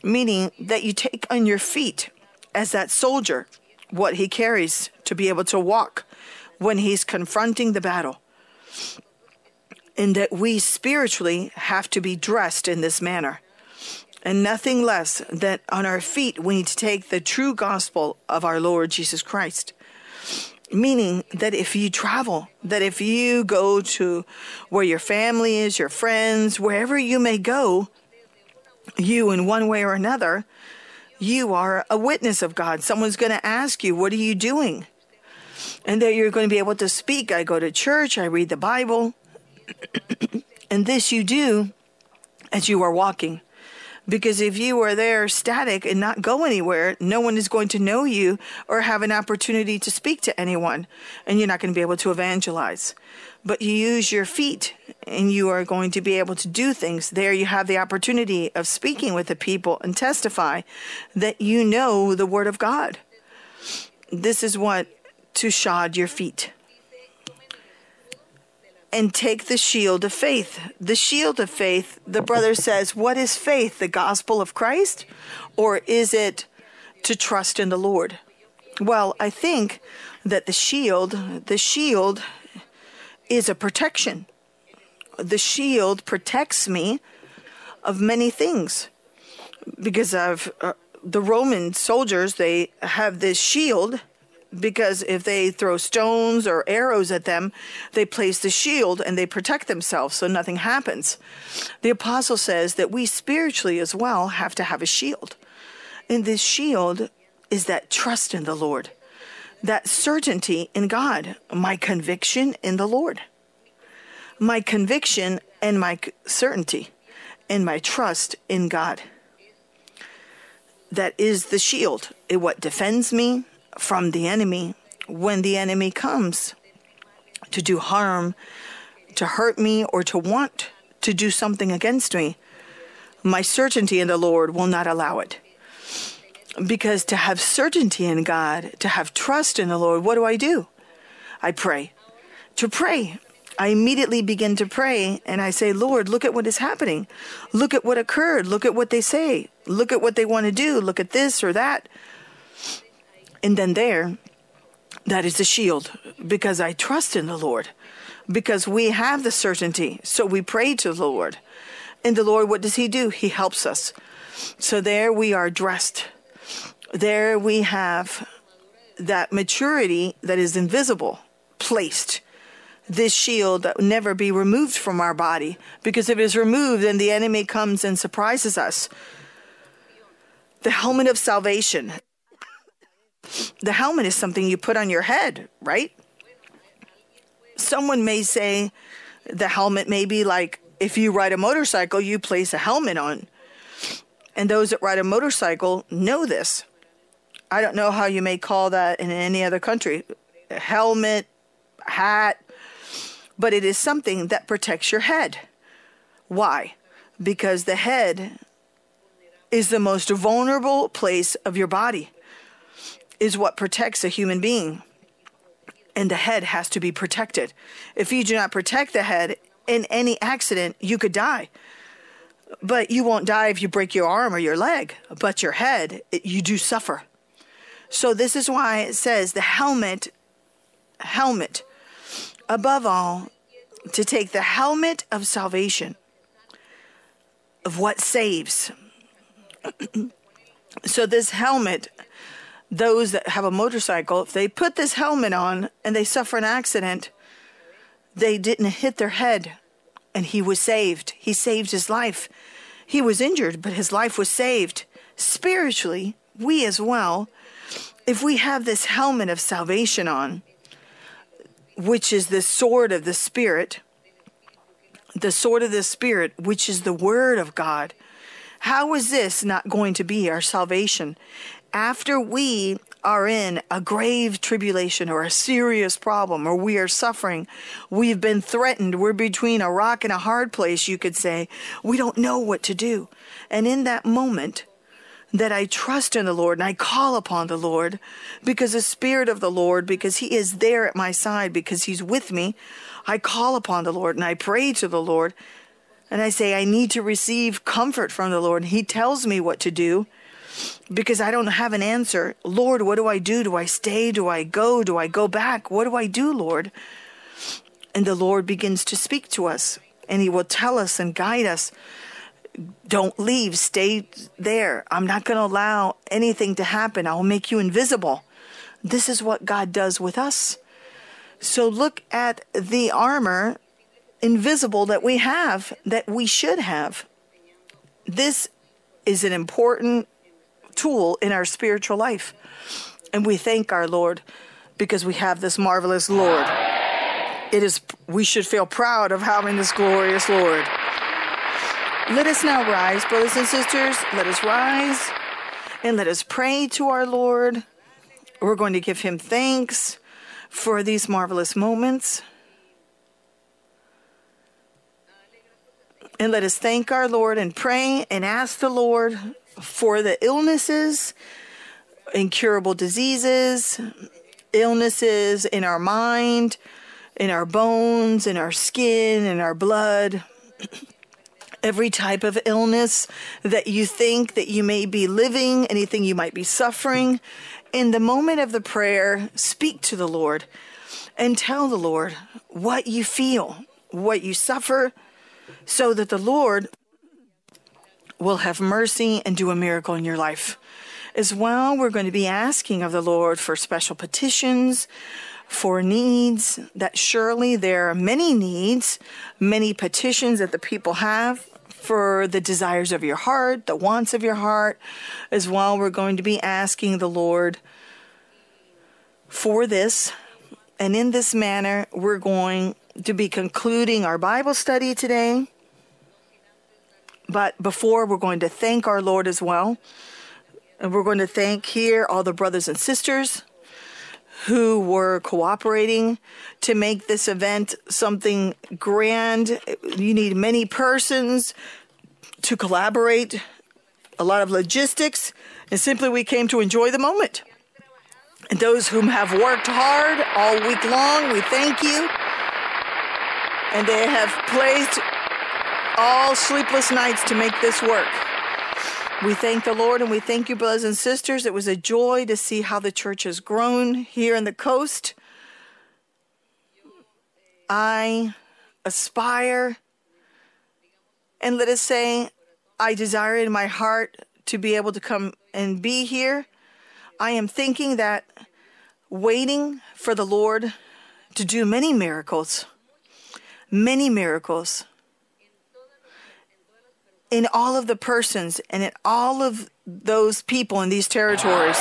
Speaker 1: meaning that you take on your feet as that soldier what he carries to be able to walk when he's confronting the battle. And that we spiritually have to be dressed in this manner. And nothing less than on our feet, we need to take the true gospel of our Lord Jesus Christ. Meaning that if you travel, that if you go to where your family is, your friends, wherever you may go, you in one way or another, you are a witness of God. Someone's going to ask you, What are you doing? And that you're going to be able to speak. I go to church, I read the Bible. [COUGHS] and this you do as you are walking. Because if you are there static and not go anywhere, no one is going to know you or have an opportunity to speak to anyone, and you're not going to be able to evangelize. But you use your feet and you are going to be able to do things. There you have the opportunity of speaking with the people and testify that you know the Word of God. This is what to shod your feet and take the shield of faith. The shield of faith, the brother says, what is faith? The gospel of Christ? Or is it to trust in the Lord? Well, I think that the shield, the shield is a protection. The shield protects me of many things because of uh, the Roman soldiers, they have this shield because if they throw stones or arrows at them, they place the shield and they protect themselves so nothing happens. The apostle says that we spiritually as well have to have a shield. And this shield is that trust in the Lord, that certainty in God, my conviction in the Lord, my conviction and my certainty and my trust in God. That is the shield. What defends me, from the enemy when the enemy comes to do harm, to hurt me, or to want to do something against me. My certainty in the Lord will not allow it. Because to have certainty in God, to have trust in the Lord, what do I do? I pray. To pray, I immediately begin to pray and I say, Lord, look at what is happening. Look at what occurred. Look at what they say. Look at what they want to do. Look at this or that. And then there, that is the shield because I trust in the Lord, because we have the certainty. So we pray to the Lord. And the Lord, what does He do? He helps us. So there we are dressed. There we have that maturity that is invisible placed. This shield that will never be removed from our body because if it is removed, then the enemy comes and surprises us. The helmet of salvation the helmet is something you put on your head, right? Someone may say the helmet may be like if you ride a motorcycle, you place a helmet on. And those that ride a motorcycle know this. I don't know how you may call that in any other country helmet, hat, but it is something that protects your head. Why? Because the head is the most vulnerable place of your body is what protects a human being. And the head has to be protected. If you do not protect the head in any accident, you could die. But you won't die if you break your arm or your leg, but your head, you do suffer. So this is why it says the helmet, helmet, above all, to take the helmet of salvation, of what saves. [CLEARS THROAT] so this helmet those that have a motorcycle, if they put this helmet on and they suffer an accident, they didn't hit their head and he was saved. He saved his life. He was injured, but his life was saved. Spiritually, we as well, if we have this helmet of salvation on, which is the sword of the Spirit, the sword of the Spirit, which is the Word of God, how is this not going to be our salvation? after we are in a grave tribulation or a serious problem or we are suffering, we've been threatened, we're between a rock and a hard place, you could say, we don't know what to do. And in that moment, that I trust in the Lord and I call upon the Lord because the Spirit of the Lord, because He is there at my side, because He's with me, I call upon the Lord and I pray to the Lord and I say, I need to receive comfort from the Lord. And He tells me what to do because I don't have an answer. Lord, what do I do? Do I stay? Do I go? Do I go back? What do I do, Lord? And the Lord begins to speak to us and He will tell us and guide us. Don't leave, stay there. I'm not going to allow anything to happen. I'll make you invisible. This is what God does with us. So look at the armor invisible that we have, that we should have. This is an important tool in our spiritual life. And we thank our Lord because we have this marvelous Lord. It is we should feel proud of having this glorious Lord. Let us now rise, brothers and sisters. Let us rise and let us pray to our Lord. We're going to give him thanks for these marvelous moments. And let us thank our Lord and pray and ask the Lord for the illnesses, incurable diseases, illnesses in our mind, in our bones, in our skin, in our blood. [CLEARS THROAT] Every type of illness that you think that you may be living, anything you might be suffering. In the moment of the prayer, speak to the Lord and tell the Lord what you feel, what you suffer, so that the Lord will have mercy and do a miracle in your life. As well, we're going to be asking of the Lord for special petitions, for needs, that surely there are many needs, many petitions that the people have for the desires of your heart, the wants of your heart. As well, we're going to be asking the Lord for this. And in this manner, we're going to be concluding our Bible study today. But before, we're going to thank our Lord as well. And we're going to thank here all the brothers and sisters who were cooperating to make this event something grand. You need many persons to collaborate, a lot of logistics, and simply we came to enjoy the moment. And those whom have worked hard all week long, we thank you. And they have placed all sleepless nights to make this work. We thank the Lord and we thank you, brothers and sisters. It was a joy to see how the church has grown here in the coast. I aspire, and let us say, I desire in my heart to be able to come and be here. I am thinking that waiting for the Lord to do many miracles, many miracles in all of the persons and in all of those people in these territories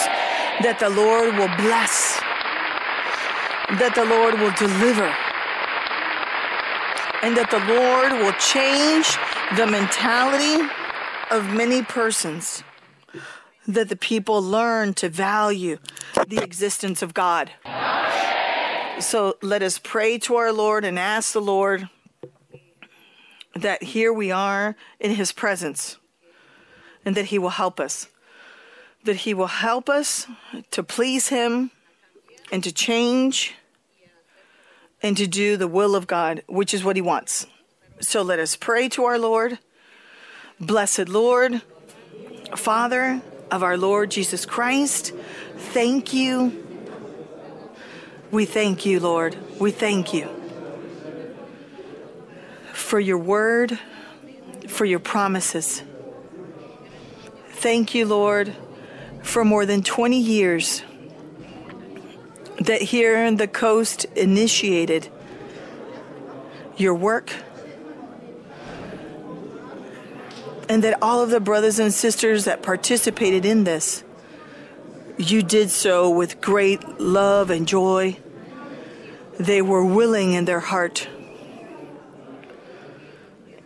Speaker 1: that the Lord will bless, that the Lord will deliver, and that the Lord will change the mentality of many persons, that the people learn to value the existence of God. So let us pray to our Lord and ask the Lord that here we are in his presence and that he will help us. That he will help us to please him and to change and to do the will of God, which is what he wants. So let us pray to our Lord. Blessed Lord, Father of our Lord Jesus Christ, thank you. We thank you, Lord. We thank you for your word, for your promises. Thank you, Lord, for more than 20 years that here in the coast initiated your work. And that all of the brothers and sisters that participated in this, you did so with great love and joy. They were willing in their heart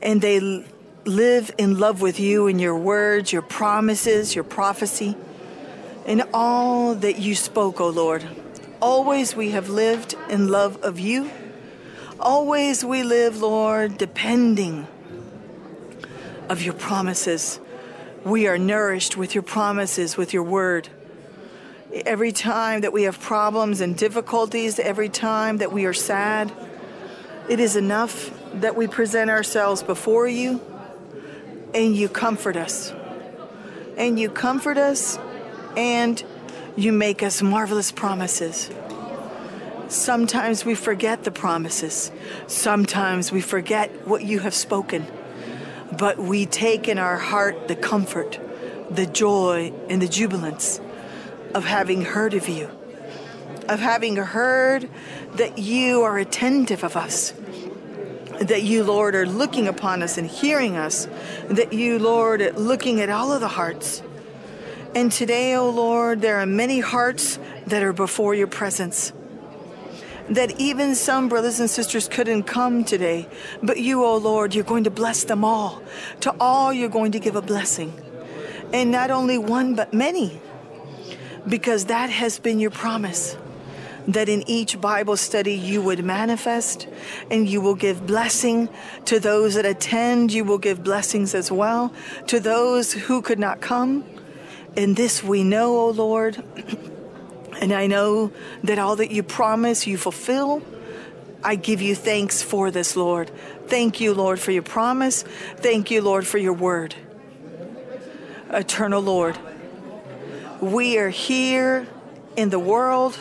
Speaker 1: and they live in love with you and your words, your promises, your prophecy, and all that you spoke, O Lord. Always we have lived in love of you. Always we live, Lord, depending of your promises. We are nourished with your promises, with your word. Every time that we have problems and difficulties, every time that we are sad, it is enough that we present ourselves before you and you comfort us. And you comfort us and you make us marvelous promises. Sometimes we forget the promises. Sometimes we forget what you have spoken. But we take in our heart the comfort, the joy, and the jubilance of having heard of you of having heard that you are attentive of us. That you, Lord, are looking upon us and hearing us. That you, Lord, are looking at all of the hearts. And today, O oh Lord, there are many hearts that are before your presence. That even some brothers and sisters couldn't come today, but you, O oh Lord, you're going to bless them all. To all, you're going to give a blessing. And not only one, but many, because that has been your promise that in each Bible study you would manifest and you will give blessing to those that attend. You will give blessings as well to those who could not come. And this we know, O Lord. [CLEARS THROAT] and I know that all that you promise, you fulfill. I give you thanks for this, Lord. Thank you, Lord, for your promise. Thank you, Lord, for your word. Eternal Lord, we are here in the world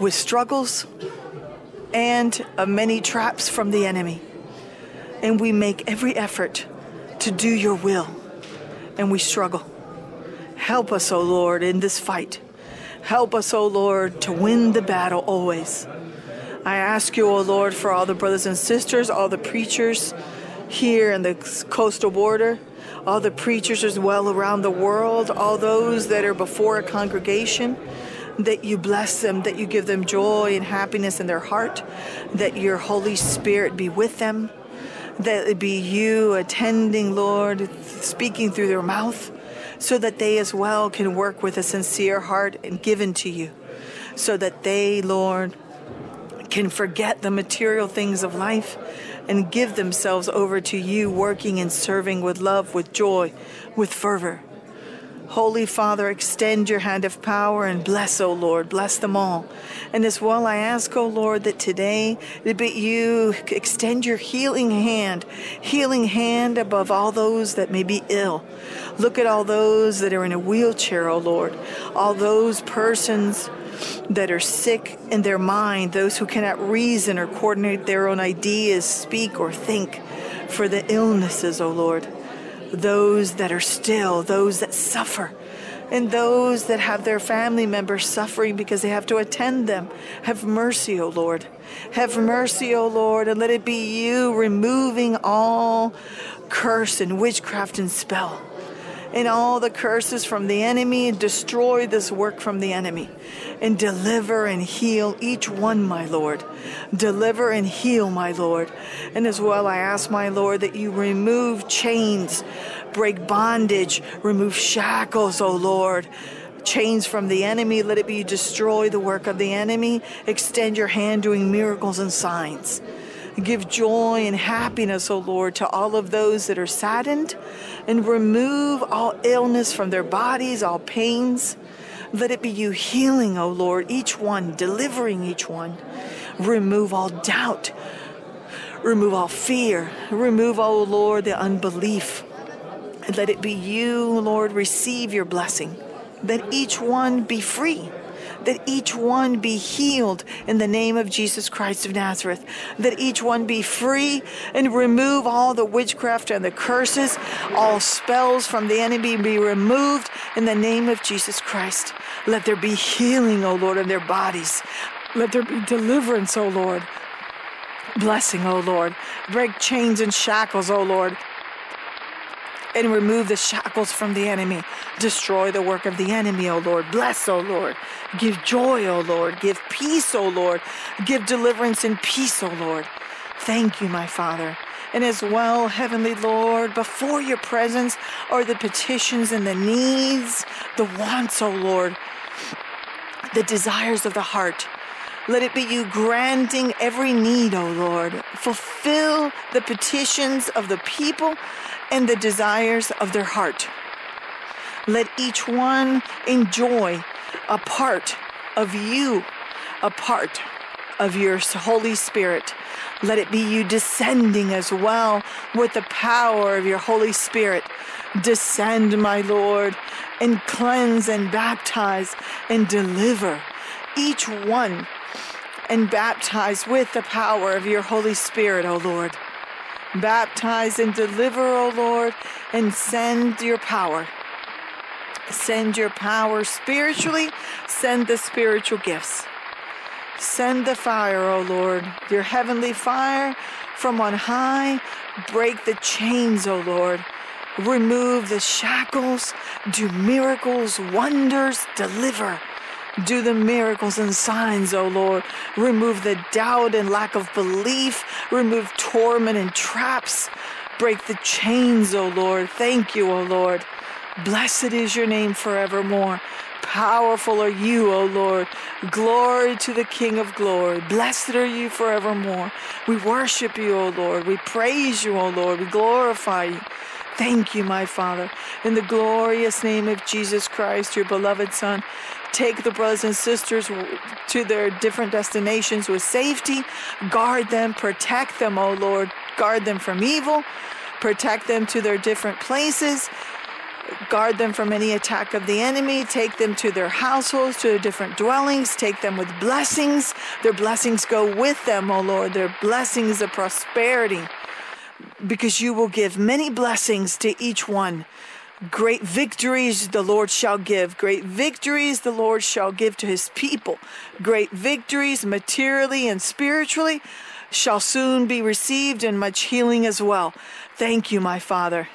Speaker 1: with struggles and uh, many traps from the enemy. And we make every effort to do your will, and we struggle. Help us, O oh Lord, in this fight. Help us, O oh Lord, to win the battle always. I ask you, O oh Lord, for all the brothers and sisters, all the preachers here in the coastal border, all the preachers as well around the world, all those that are before a congregation that you bless them, that you give them joy and happiness in their heart, that your Holy Spirit be with them, that it be you attending, Lord, speaking through their mouth, so that they as well can work with a sincere heart and given to you, so that they, Lord, can forget the material things of life and give themselves over to you, working and serving with love, with joy, with fervor. Holy Father, extend your hand of power and bless, O Lord, bless them all. And as well, I ask, O Lord, that today that you extend your healing hand, healing hand above all those that may be ill. Look at all those that are in a wheelchair, O Lord, all those persons that are sick in their mind, those who cannot reason or coordinate their own ideas, speak or think for the illnesses, O Lord those that are still, those that suffer, and those that have their family members suffering because they have to attend them. Have mercy, O Lord. Have mercy, O Lord, and let it be you removing all curse and witchcraft and spell and all the curses from the enemy and destroy this work from the enemy and deliver and heal each one, my Lord. Deliver and heal, my Lord. And as well, I ask, my Lord, that you remove chains, break bondage, remove shackles, O Lord chains from the enemy. Let it be destroy the work of the enemy. Extend your hand doing miracles and signs. Give joy and happiness, O Lord, to all of those that are saddened, and remove all illness from their bodies, all pains. Let it be you healing, O Lord, each one, delivering each one. Remove all doubt. Remove all fear. Remove, O Lord, the unbelief. And let it be you, Lord, receive your blessing. That each one be free that each one be healed in the name of Jesus Christ of Nazareth, that each one be free and remove all the witchcraft and the curses, all spells from the enemy be removed in the name of Jesus Christ. Let there be healing, O Lord, in their bodies. Let there be deliverance, O Lord. Blessing, O Lord. Break chains and shackles, O Lord and remove the shackles from the enemy. Destroy the work of the enemy, O Lord. Bless, O Lord. Give joy, O Lord. Give peace, O Lord. Give deliverance and peace, O Lord. Thank you, my Father. And as well, Heavenly Lord, before your presence are the petitions and the needs, the wants, O Lord, the desires of the heart. Let it be you granting every need, O Lord. Fulfill the petitions of the people and the desires of their heart. Let each one enjoy a part of you, a part of your Holy Spirit. Let it be you descending as well with the power of your Holy Spirit. Descend, my Lord, and cleanse and baptize and deliver each one and baptize with the power of your Holy Spirit, O Lord. Baptize and deliver, O Lord, and send your power. Send your power spiritually, send the spiritual gifts. Send the fire, O Lord, your heavenly fire from on high. Break the chains, O Lord. Remove the shackles. Do miracles, wonders, deliver. Do the miracles and signs, O Lord. Remove the doubt and lack of belief. Remove torment and traps. Break the chains, O Lord. Thank you, O Lord. Blessed is your name forevermore. Powerful are you, O Lord. Glory to the King of glory. Blessed are you forevermore. We worship you, O Lord. We praise you, O Lord. We glorify you. Thank you, my Father. In the glorious name of Jesus Christ, your beloved Son, take the brothers and sisters to their different destinations with safety. Guard them, protect them, O Lord. Guard them from evil. Protect them to their different places guard them from any attack of the enemy, take them to their households, to their different dwellings, take them with blessings. Their blessings go with them, O Lord, their blessings of prosperity, because you will give many blessings to each one. Great victories the Lord shall give. Great victories the Lord shall give to his people. Great victories materially and spiritually shall soon be received and much healing as well. Thank you, my Father.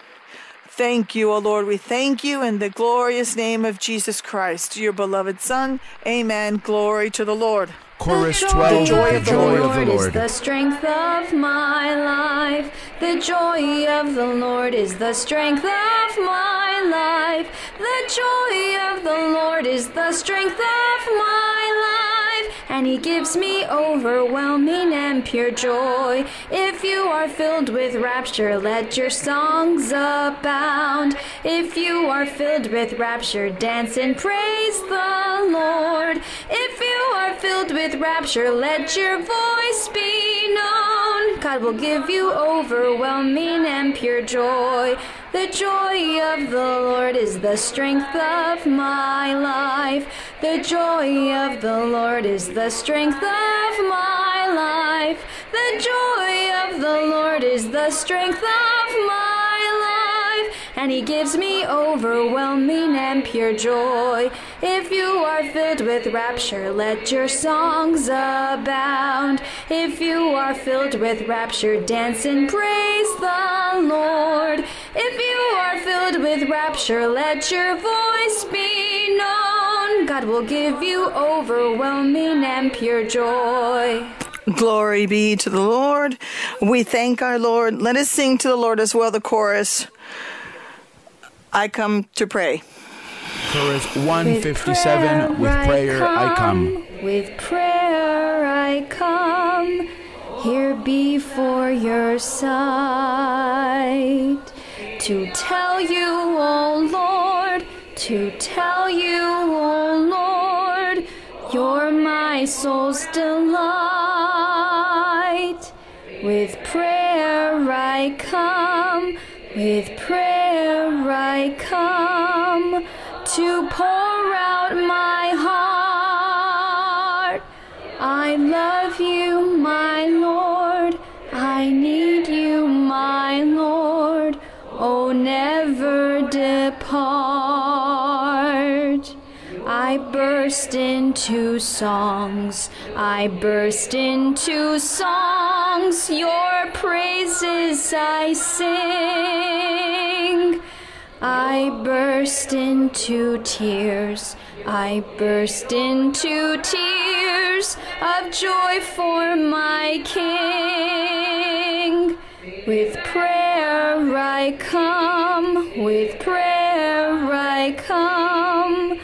Speaker 1: Thank you, O Lord. We thank you in the glorious name of Jesus Christ, your beloved Son. Amen. Glory to the Lord.
Speaker 2: Chorus
Speaker 3: The
Speaker 2: 12
Speaker 1: joy
Speaker 2: The
Speaker 1: of the
Speaker 2: joy of
Speaker 3: Lord is the strength of my life. The joy of the Lord is the strength of my life. The joy of the Lord is the strength of my life. And he gives me overwhelming and pure joy. If you are filled with rapture, let your songs abound. If you are filled with rapture, dance and praise the Lord. If you are filled with rapture, let your voice be known. God will give you overwhelming and pure joy. The joy of the Lord is the strength of my life. The joy of the Lord is the strength of my life. The joy of the Lord is the strength of my life. And he gives me overwhelming and pure joy. If you are filled with rapture, let your songs abound. If you are filled with rapture, dance and praise the Lord. If you are filled with rapture, let your voice be known. God will give you overwhelming and pure joy.
Speaker 1: Glory be to the Lord. We thank our Lord. Let us sing to the Lord as well the chorus. I come to pray.
Speaker 2: Chorus 157 With prayer I come.
Speaker 3: With prayer I come here before your sight to tell you, O Lord, to tell you, O Lord, you're my soul's delight. With prayer I come, with prayer I come to pour out my heart. I love you, my Lord. I need you, my Lord. Oh, never depart. I burst into songs. I burst into songs. Your praises I sing. I burst into tears. I burst into tears of joy for my King. With prayer I come, with prayer I come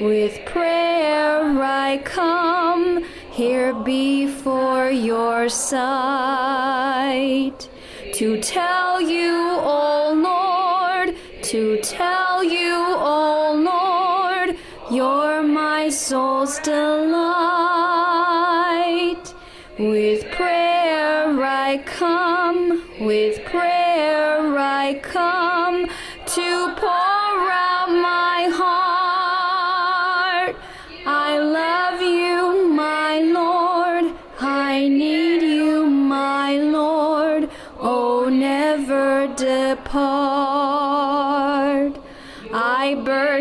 Speaker 3: with prayer I come here before your sight to tell you, O Lord, to tell you, O Lord, you're my soul's delight. With prayer I come, with prayer I come to pour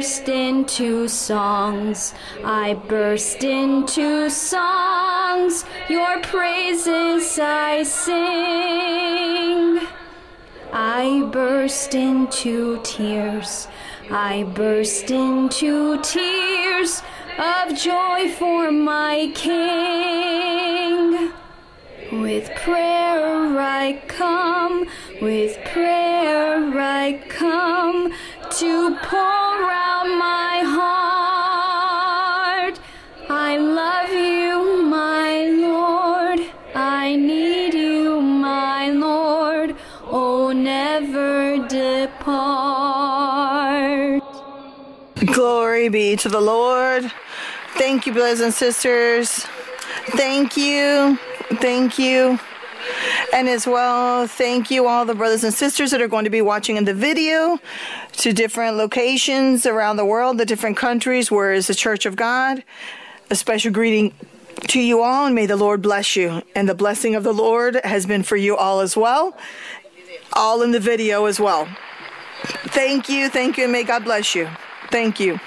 Speaker 3: burst into songs. I burst into songs. Your praises I sing. I burst into tears. I burst into tears of joy for my King. With prayer I come, with prayer I come to pour out my heart. I love you, my Lord. I need you, my Lord. Oh, never depart.
Speaker 1: Glory be to the Lord. Thank you, brothers and sisters. Thank you. Thank you. And as well, thank you all the brothers and sisters that are going to be watching in the video to different locations around the world, the different countries where is the Church of God. A special greeting to you all, and may the Lord bless you. And the blessing of the Lord has been for you all as well, all in the video as well. Thank you, thank you, and may God bless you. Thank you.